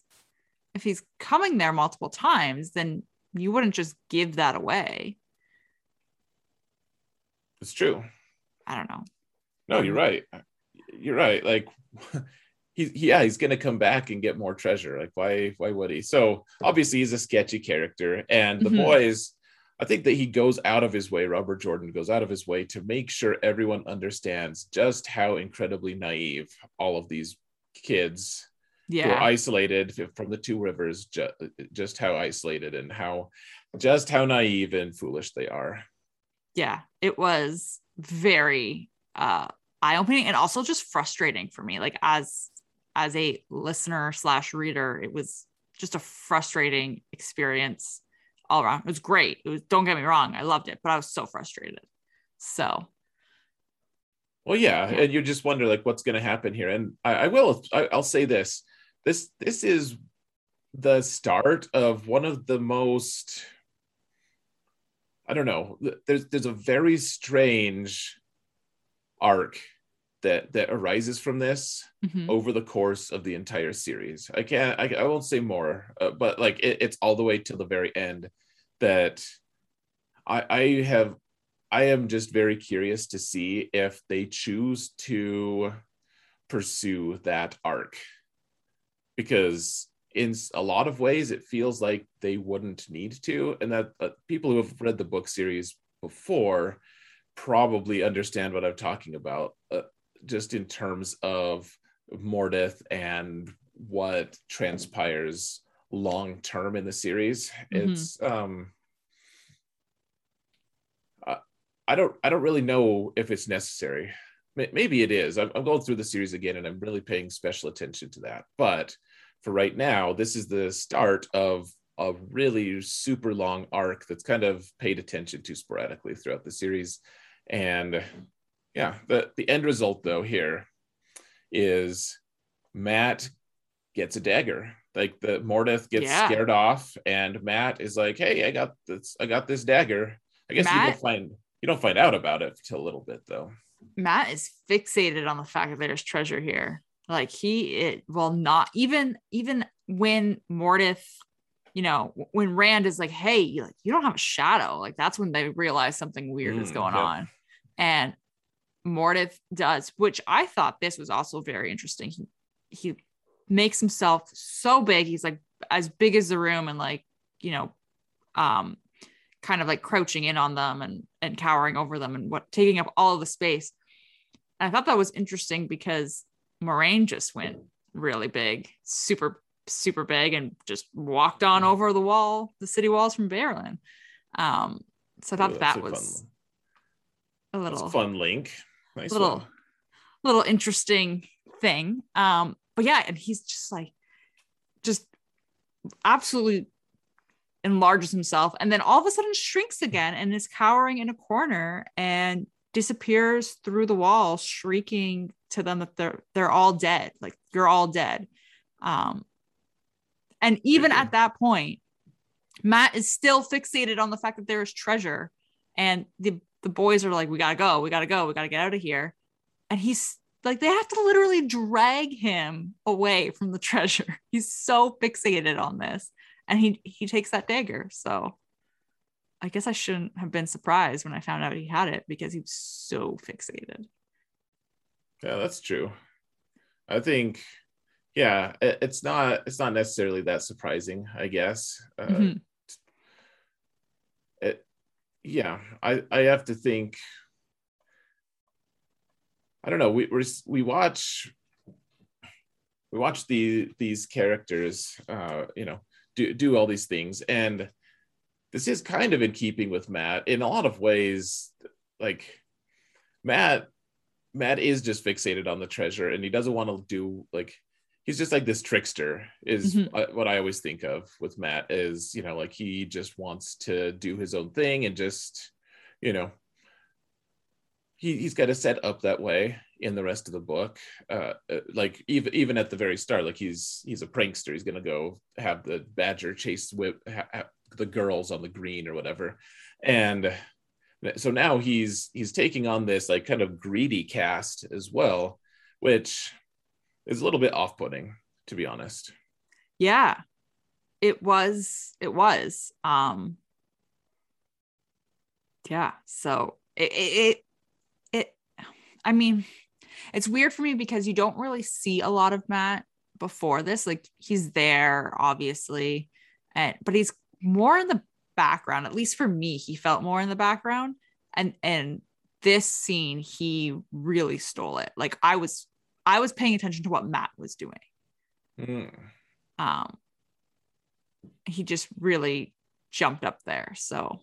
If he's coming there multiple times, then you wouldn't just give that away. it's true I don't know. No, you're right. you're right. Like he, yeah, he's gonna come back and get more treasure. Like why why would he? So obviously he's a sketchy character, and the Mhm. boys. I think that he goes out of his way. Robert Jordan goes out of his way to make sure everyone understands just how incredibly naive all of these kids Yeah. isolated from the two rivers. Ju- just how isolated and how just how naive and foolish they are. yeah it was very uh eye-opening and also just frustrating for me like as as a listener slash reader it was just a frustrating experience all around it was great it was don't get me wrong i loved it but i was so frustrated so Well, yeah, Yeah. and you just wonder like what's going to happen here. And I, I will, I, I'll say this: this this is the start of one of the most, I don't know. There's there's a very strange arc that that arises from this mhm. over the course of the entire series. I can't, I, I won't say more, uh, but like it, it's all the way to the very end that I, I have, I am just very curious to see if they choose to pursue that arc because in a lot of ways it feels like they wouldn't need to and that uh, people who have read the book series before probably understand what i'm talking about uh, just in terms of Mordeth and what transpires long term in the series. Mhm. It's um I, I don't I don't really know if it's necessary. Maybe it is. I'm, I'm going through the series again and I'm really paying special attention to that. But for right now, this is the start of a really super long arc that's kind of paid attention to sporadically throughout the series. And yeah, the, the end result though here is Mat gets a dagger. Like the Mordeth gets Yeah. scared off, and Mat is like, "Hey, I got this. I got this dagger." I guess you don't find you don't find out about it till a little bit though. Mat is fixated on the fact that there's treasure here. Like he it will not even even when Mordeth, you know, when Rand is like, hey, you like you don't have a shadow. Like that's when they realize something weird is Mm, going yep. on. And Mordeth does, which I thought this was also very interesting. He he makes himself so big, he's like as big as the room and like, you know, um kind of like crouching in on them and and cowering over them and what taking up all of the space. And I thought that was interesting because Moiraine just went really big, super super big, and just walked on over the wall, the city walls from Baerlon. Um, so I thought that a was fun, a that's little a fun link. Nice little one. little interesting thing. Um, but yeah, and he's just like just absolutely enlarges himself and then all of a sudden shrinks again and is cowering in a corner and disappears through the wall shrieking to them that they're they're all dead like you're all dead. Um and even at that point mat is still fixated on the fact that there is treasure and the the boys are like we gotta go we gotta go we gotta get out of here. And he's like they have to literally drag him away from the treasure. He's so fixated on this and he he takes that dagger so i guess i shouldn't have been surprised when i found out he had it because he was so fixated Yeah, that's true. I think, yeah, it- it's not it's not necessarily that surprising. I guess. Uh, Mhm. it, yeah, I I have to think. I don't know. We we're, we watch we watch the these characters, uh, you know, do do all these things, and this is kind of in keeping with Mat in a lot of ways. Like Mat Mat is just fixated on the treasure and he doesn't want to do like he's just like this trickster is Mhm. uh, what I always think of with Mat is you know like he just wants to do his own thing and just you know he, he's got to set up that way in the rest of the book uh uh, like even even at the very start like he's he's a prankster he's gonna go have the badger chase whip ha, the girls on the green or whatever. And so now he's he's taking on this like kind of greedy cast as well which is a little bit off-putting to be honest. Yeah. It was it was um yeah so it it it, it i mean It's weird for me because you don't really see a lot of Mat before this. Like he's there, obviously, and but he's more in the background. At least for me, he felt more in the background. And and this scene, he really stole it. Like I was I was paying attention to what Mat was doing. Mm. Um he just really jumped up there. So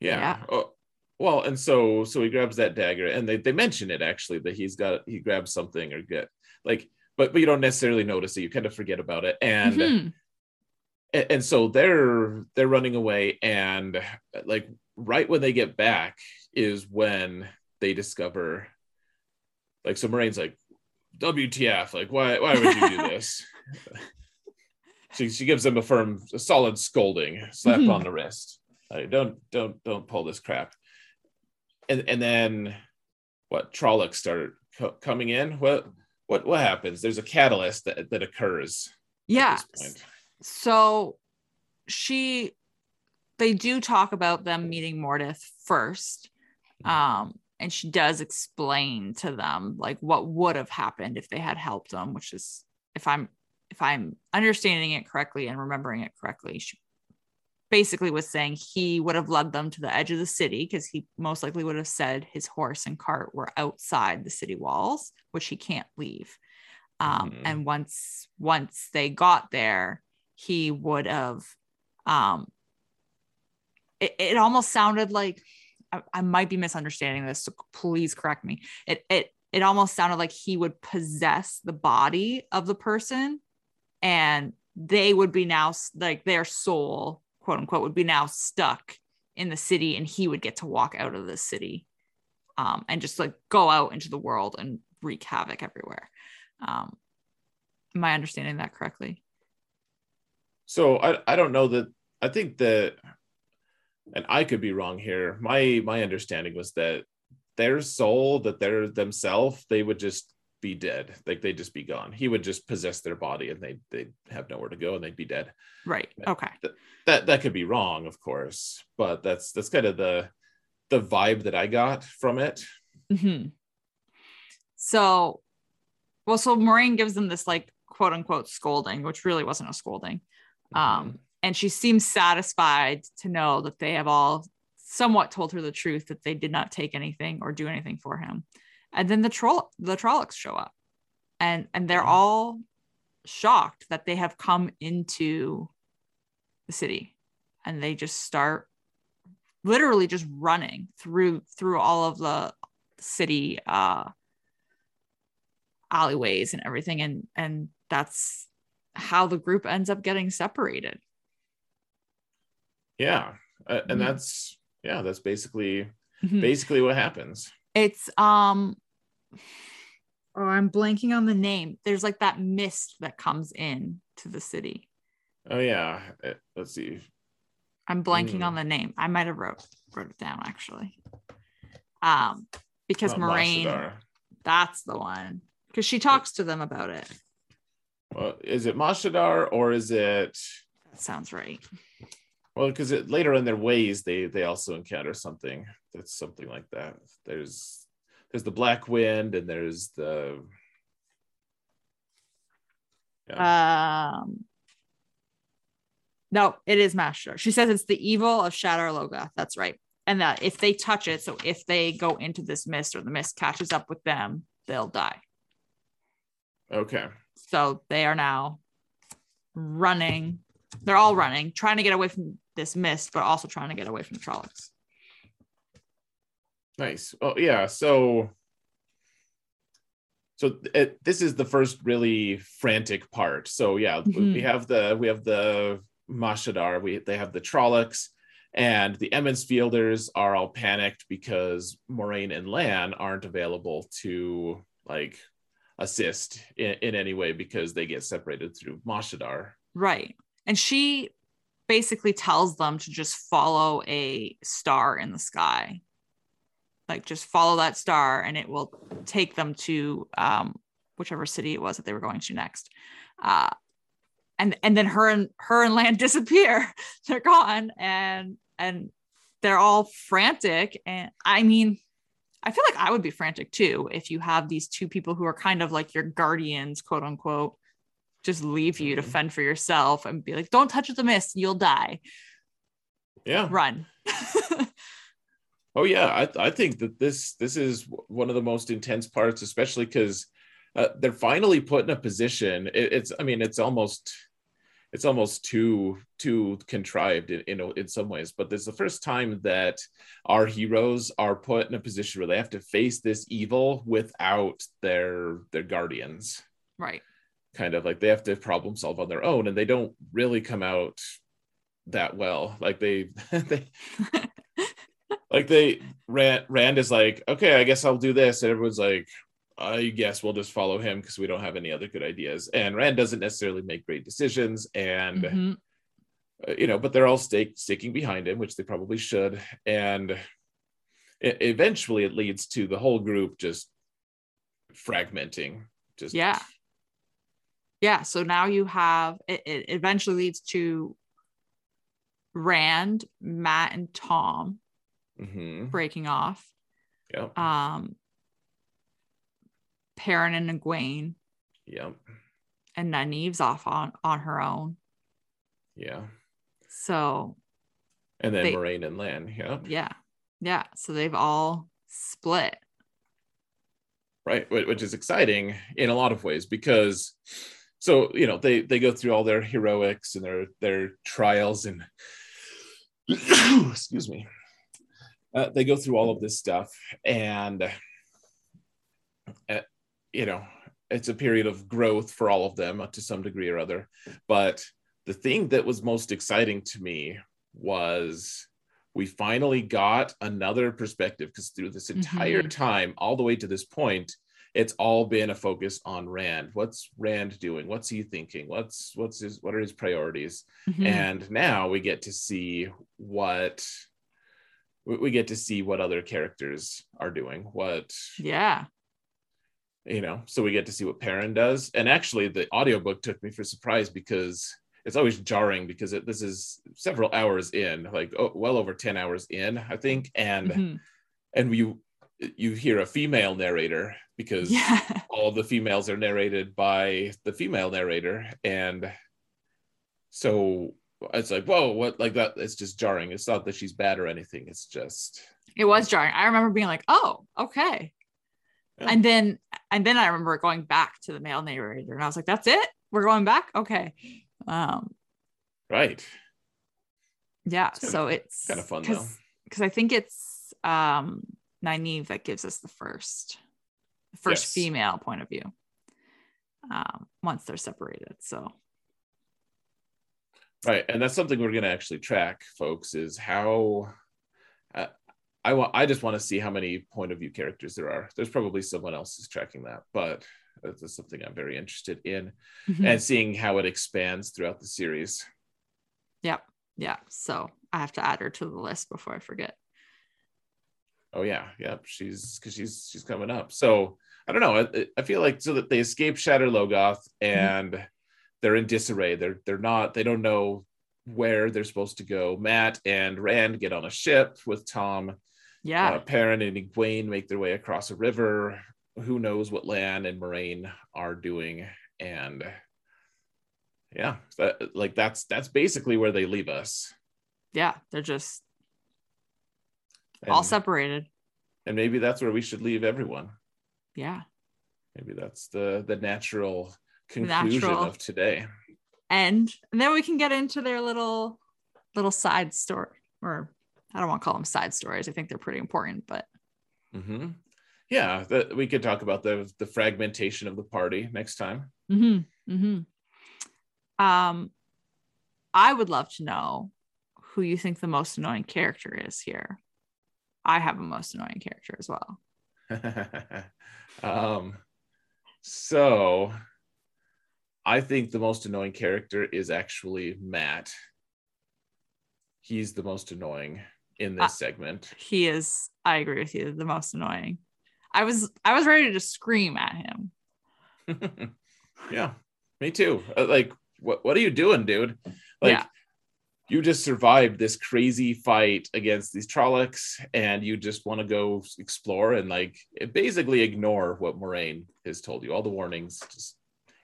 Yeah. Yeah. Oh, well, and so so he grabs that dagger, and they they mention it actually that he's got he grabs something or get like, but but you don't necessarily notice it. You kind of forget about it, and Mhm. And, and so they're they're running away, and like right when they get back is when they discover, like, so Moiraine's like, WTF? Like, why why would you do this? she she gives them a firm, a solid scolding, slap Mhm. on the wrist. Like, don't don't don't pull this crap. And and then what? Trollocs start co- coming in. What what what happens? There's a catalyst that that occurs. at yeah. So she they do talk about them meeting Mordeth first. Um, and she does explain to them like what would have happened if they had helped them, which is if I'm if I'm understanding it correctly and remembering it correctly, she basically was saying he would have led them to the edge of the city because he most likely would have said his horse and cart were outside the city walls, which he can't leave. Um, Mhm. and once once they got there, he would have um it, it almost sounded like I, I might be misunderstanding this so please correct me. It it it almost sounded like he would possess the body of the person and they would be now like their soul quote unquote would be now stuck in the city and he would get to walk out of the city um, and just like go out into the world and wreak havoc everywhere. Um, am i understanding that correctly So I I don't know that I think that, and I could be wrong here. My my understanding was that their soul, that they're themselves, they would just be dead. Like they'd just be gone. He would just possess their body, and they they'd have nowhere to go, and they'd be dead. right okay That that could be wrong, of course, but that's that's kind of the the vibe that I got from it. Mm-hmm. So, well, so Moiraine gives them this like quote unquote scolding, which really wasn't a scolding. Um, and she seems satisfied to know that they have all somewhat told her the truth that they did not take anything or do anything for him. And then the troll, the Trollocs show up, and and they're Mhm. all shocked that they have come into the city, and they just start literally just running through through all of the city uh alleyways and everything and and that's how the group ends up getting separated yeah, uh, and Mhm. that's yeah, that's basically Mhm. basically what happens. it's um oh i'm blanking on the name there's like that mist that comes in to the city Oh yeah, Uh, let's see. i'm blanking Mm. on the name i might have wrote wrote it down actually um because Not moiraine Mashadar. that's the one because she talks to them about it Well, is it Mashadar or is it that sounds right well? Because it, later in their ways, they they also encounter something that's something like that. There's there's the black wind and there's the Um, no, it is Master. She says it's the evil of Shadar Logoth That's right. And that if they touch it, so if they go into this mist or the mist catches up with them, they'll die. okay. So they are now running. They're all running, trying to get away from this mist, but also trying to get away from the Trollocs. Nice. Oh yeah. So so it, this is the first really frantic part. So yeah, Mhm. we have the we have the Mashadar. We they have the Trollocs, and the Emond's Fielders are all panicked because Moiraine and Lan aren't available to like assist in, in any way because they get separated through Mashadar. Right. And she basically tells them to just follow a star in the sky. Like just follow that star and it will take them to um, whichever city it was that they were going to next. Uh, and and then her and her and Lan disappear. they're gone and and they're all frantic. And I mean, I feel like I would be frantic too if you have these two people who are kind of like your guardians, quote unquote, just leave you to Mhm. fend for yourself and be like, don't touch the mist, you'll die. Yeah. Run. Oh yeah, I I think that this this is one of the most intense parts, especially because uh, they're finally put in a position. It, it's I mean it's almost it's almost too too contrived in, in in some ways, but this is the first time that our heroes are put in a position where they have to face this evil without their their guardians. right. Kind of like they have to problem solve on their own, and they don't really come out that well. Like they they like they Rand Rand is like, okay, I guess I'll do this, and everyone's like, I guess we'll just follow him because we don't have any other good ideas. And Rand doesn't necessarily make great decisions, and Mhm. uh, you know, but they're all stake, sticking behind him, which they probably should. And e- eventually, it leads to the whole group just fragmenting. Just Yeah. Yeah. So now you have it, it eventually leads to Rand, Mat, and Tom Mhm. breaking off. Yep. Um Perrin and Egwene Yep. and Nynaeve's off on on her own. Yeah. So And then They- Moiraine and Lan. Yep. yeah. Yeah. So they've all split. right which is exciting in a lot of ways because so you know they they go through all their heroics and their their trials and excuse me uh, they go through all of this stuff and uh, you know it's a period of growth for all of them uh, to some degree or other but the thing that was most exciting to me was we finally got another perspective because through this entire Mhm. time all the way to this point it's all been a focus on rand what's rand doing what's he thinking what's what's his what are his priorities Mhm. and now we get to see what we get to see what other characters are doing what yeah. You know so we get to see what Perrin does and actually the audiobook took me for surprise because it's always jarring because it, this is several hours in like oh, well over 10 hours in i think and Mhm. and you you hear a female narrator because Yeah. all the females are narrated by the female narrator and so it's like whoa what like that it's just jarring it's not that she's bad or anything it's just It was jarring. I remember being like, oh, okay. Yeah. And then and then I remember going back to the male narrator and I was like, that's it? We're going back? Okay. Um, right yeah. It's so it's kind of fun though because I think it's um Nynaeve that gives us the first the first Yes. female point of view. Um, once they're separated. So Right, and that's something we're going to actually track, folks. Is how uh, I want. I just want to see how many point of view characters there are. There's probably someone else who's tracking that, but that's something I'm very interested in, Mhm. and seeing how it expands throughout the series. Yep. Yeah. So I have to add her to the list before I forget. Oh yeah, yep. She's because she's she's coming up. So I don't know. I, I feel like so that they escape Shadar Logoth and they're in disarray. They're they're not. They don't know where they're supposed to go. Mat and Rand get on a ship with Tom. Yeah. uh, Perrin and Egwene make their way across a river. Who knows what Lan and Moiraine are doing? And yeah, that, like that's that's basically where they leave us. yeah. They're just And, all separated. and maybe that's where we should leave everyone. Yeah. Maybe that's the the natural conclusion Natural. of today. And and then we can get into their little little side story or i don't want to call them side stories i think they're pretty important but hmm Yeah, that we could talk about the the fragmentation of the party next time. Mm-hmm. Mm-hmm. um i would love to know who you think the most annoying character is here i have a most annoying character as well um, so I think the most annoying character is actually Mat. He's the most annoying in this Ah. segment. he is i agree with you the most annoying i was i was ready to scream at him yeah, me too. Uh, Like, what what are you doing, dude? Like, Yeah. you just survived this crazy fight against these Trollocs, and you just want to go explore and like basically ignore what Moiraine has told you. All the warnings, just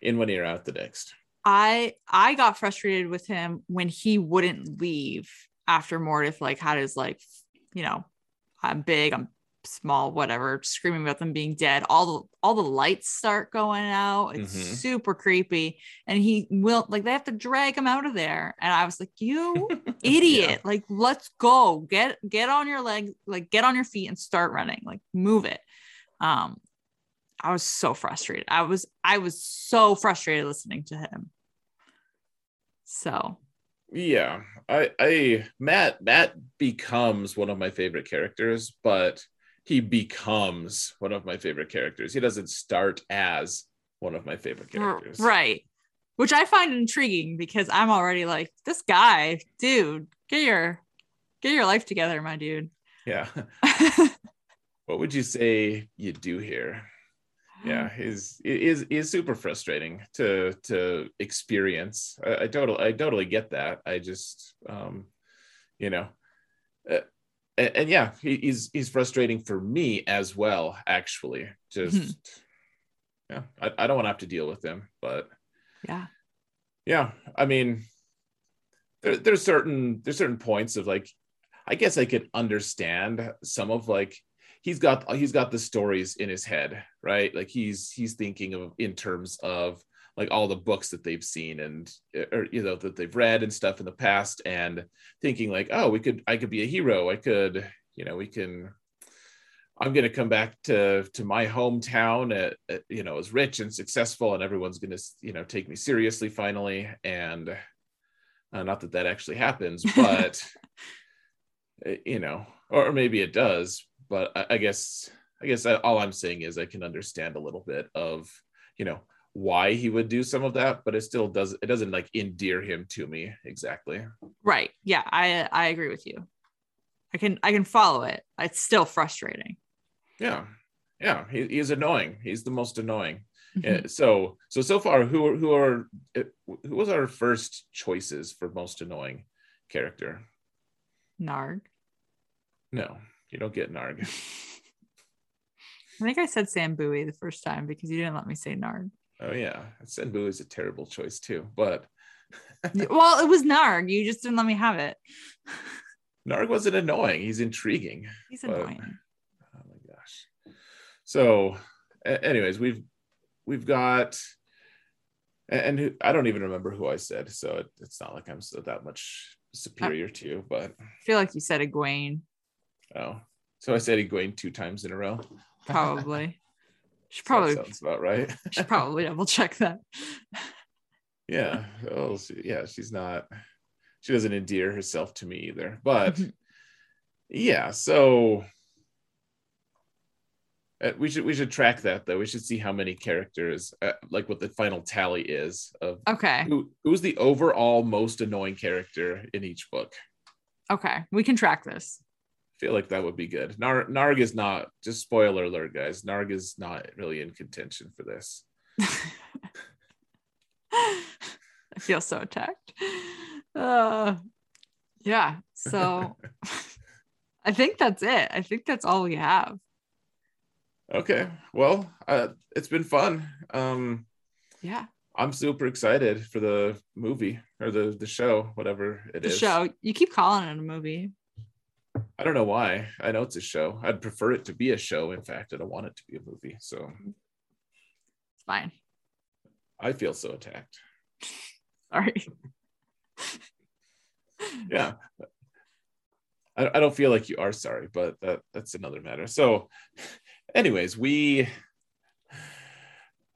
in one ear, out the next. I I got frustrated with him when he wouldn't leave after Mordeth like had his like, you know, I'm big, I'm small, whatever, screaming about them being dead. All the all the lights start going out. It's Mhm. super creepy. And he will like they have to drag him out of there. And I was like, you idiot. Like, let's go. Get get on your legs, like get on your feet and start running. Like move it. Um I was so frustrated. I was I was so frustrated listening to him. So Yeah, I, I, Mat, Mat becomes one of my favorite characters, but he becomes one of my favorite characters. He doesn't start as one of my favorite characters. Right. Which I find intriguing because I'm already like, this guy, dude, get your get your life together, my dude. Yeah. what would you say you do here? Yeah, is it is is super frustrating to to experience. I, I totally I totally get that. I just um, you know, uh, and, and yeah, he, he's he's frustrating for me as well. Actually, just Mhm. yeah, I, I don't want to have to deal with him, but Yeah. yeah, I mean, there, there's certain there's certain points of like, I guess I could understand some of like he's got he's got the stories in his head, right? Like he's he's thinking of in terms of like all the books that they've seen and or you know that they've read and stuff in the past and thinking like oh we could i could be a hero i could you know we can i'm going to come back to to my hometown at, at, you know as rich and successful and everyone's going to you know take me seriously finally and uh, not that that actually happens but uh, you know or maybe it does but I, I guess i guess I, all i'm saying is i can understand a little bit of you know why he would do some of that but it still does it doesn't like endear him to me exactly Right. Yeah, I I agree with you. I can I can follow it. It's still frustrating. yeah yeah he, he's annoying he's the most annoying Mhm. Uh, so so so far who who are uh, who was our first choices for most annoying character Narg. no you don't get narg I think I said Cenn Buie the first time because you didn't let me say Narg. oh yeah Cenn Buie is a terrible choice too but well, it was Narg. You just didn't let me have it. narg wasn't annoying he's intriguing He's But- annoying. Oh my gosh. So, anyways, we've we've got, and who, I don't even remember who I said, so it, it's not like I'm so that much superior to you. But I feel like you said Egwene, oh, so I said Egwene two times in a row. probably. should That probably sounds about right. should probably double check that. yeah. Oh, she, yeah. She's not. She doesn't endear herself to me either. But yeah. So. Uh, we should we should track that though. We should see how many characters, uh, like what the final tally is of Okay. who who's the overall most annoying character in each book. Okay. We can track this. Feel like that would be good. Nar- Narg is not just spoiler alert, guys. Narg is not really in contention for this. I feel so attacked. Uh, yeah. So I think that's it. I think that's all we have. Okay, well, uh, it's been fun. Um, Yeah. I'm super excited for the movie or the the show, whatever it The is. show. You keep calling it a movie. I don't know why. I know it's a show. I'd prefer it to be a show. In fact, I don't want it to be a movie. So It's fine. I feel so attacked. Sorry. yeah I, I don't feel like you are sorry but that that's another matter so anyways we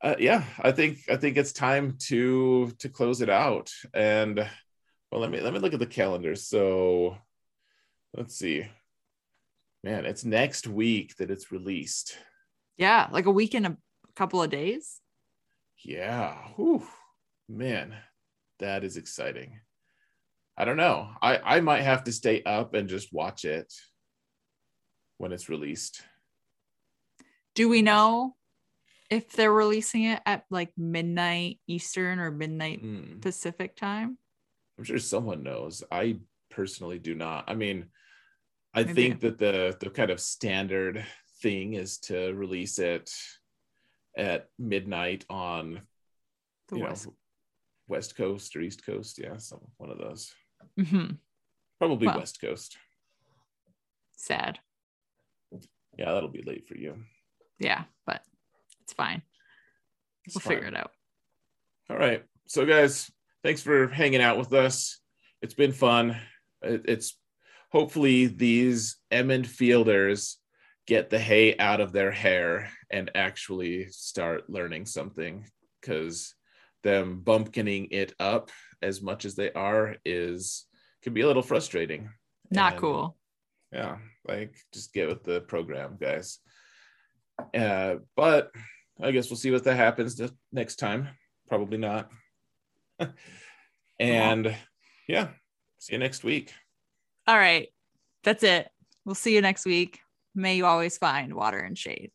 uh, yeah i think i think it's time to to close it out and well let me let me look at the calendar so let's see man it's next week that it's released Yeah. Like a week in a couple of days. yeah Whew. man that is exciting i don't know i i might have to stay up and just watch it when it's released Do we know if they're releasing it at like midnight Eastern or midnight Hmm. Pacific time? I'm sure someone knows. I personally do not. I mean, I Maybe. think that the the kind of standard thing is to release it at midnight on The you West. know West Coast or East Coast. Yeah, some one of those. Mhm. Probably Well. West Coast. Sad. Yeah, that'll be late for you. Yeah, but it's fine. It's we'll fine. figure it out. All right. So, guys, thanks for hanging out with us. It's been fun. It- It's hopefully these Emond fielders get the hay out of their hair and actually start learning something because them bumpkining it up as much as they are is can be a little frustrating. Not And- cool. yeah like just get with the program guys. Uh but i guess we'll see what that happens next time. Probably not. And yeah see you next week All right. That's it. We'll see you next week. May you always find water and shade.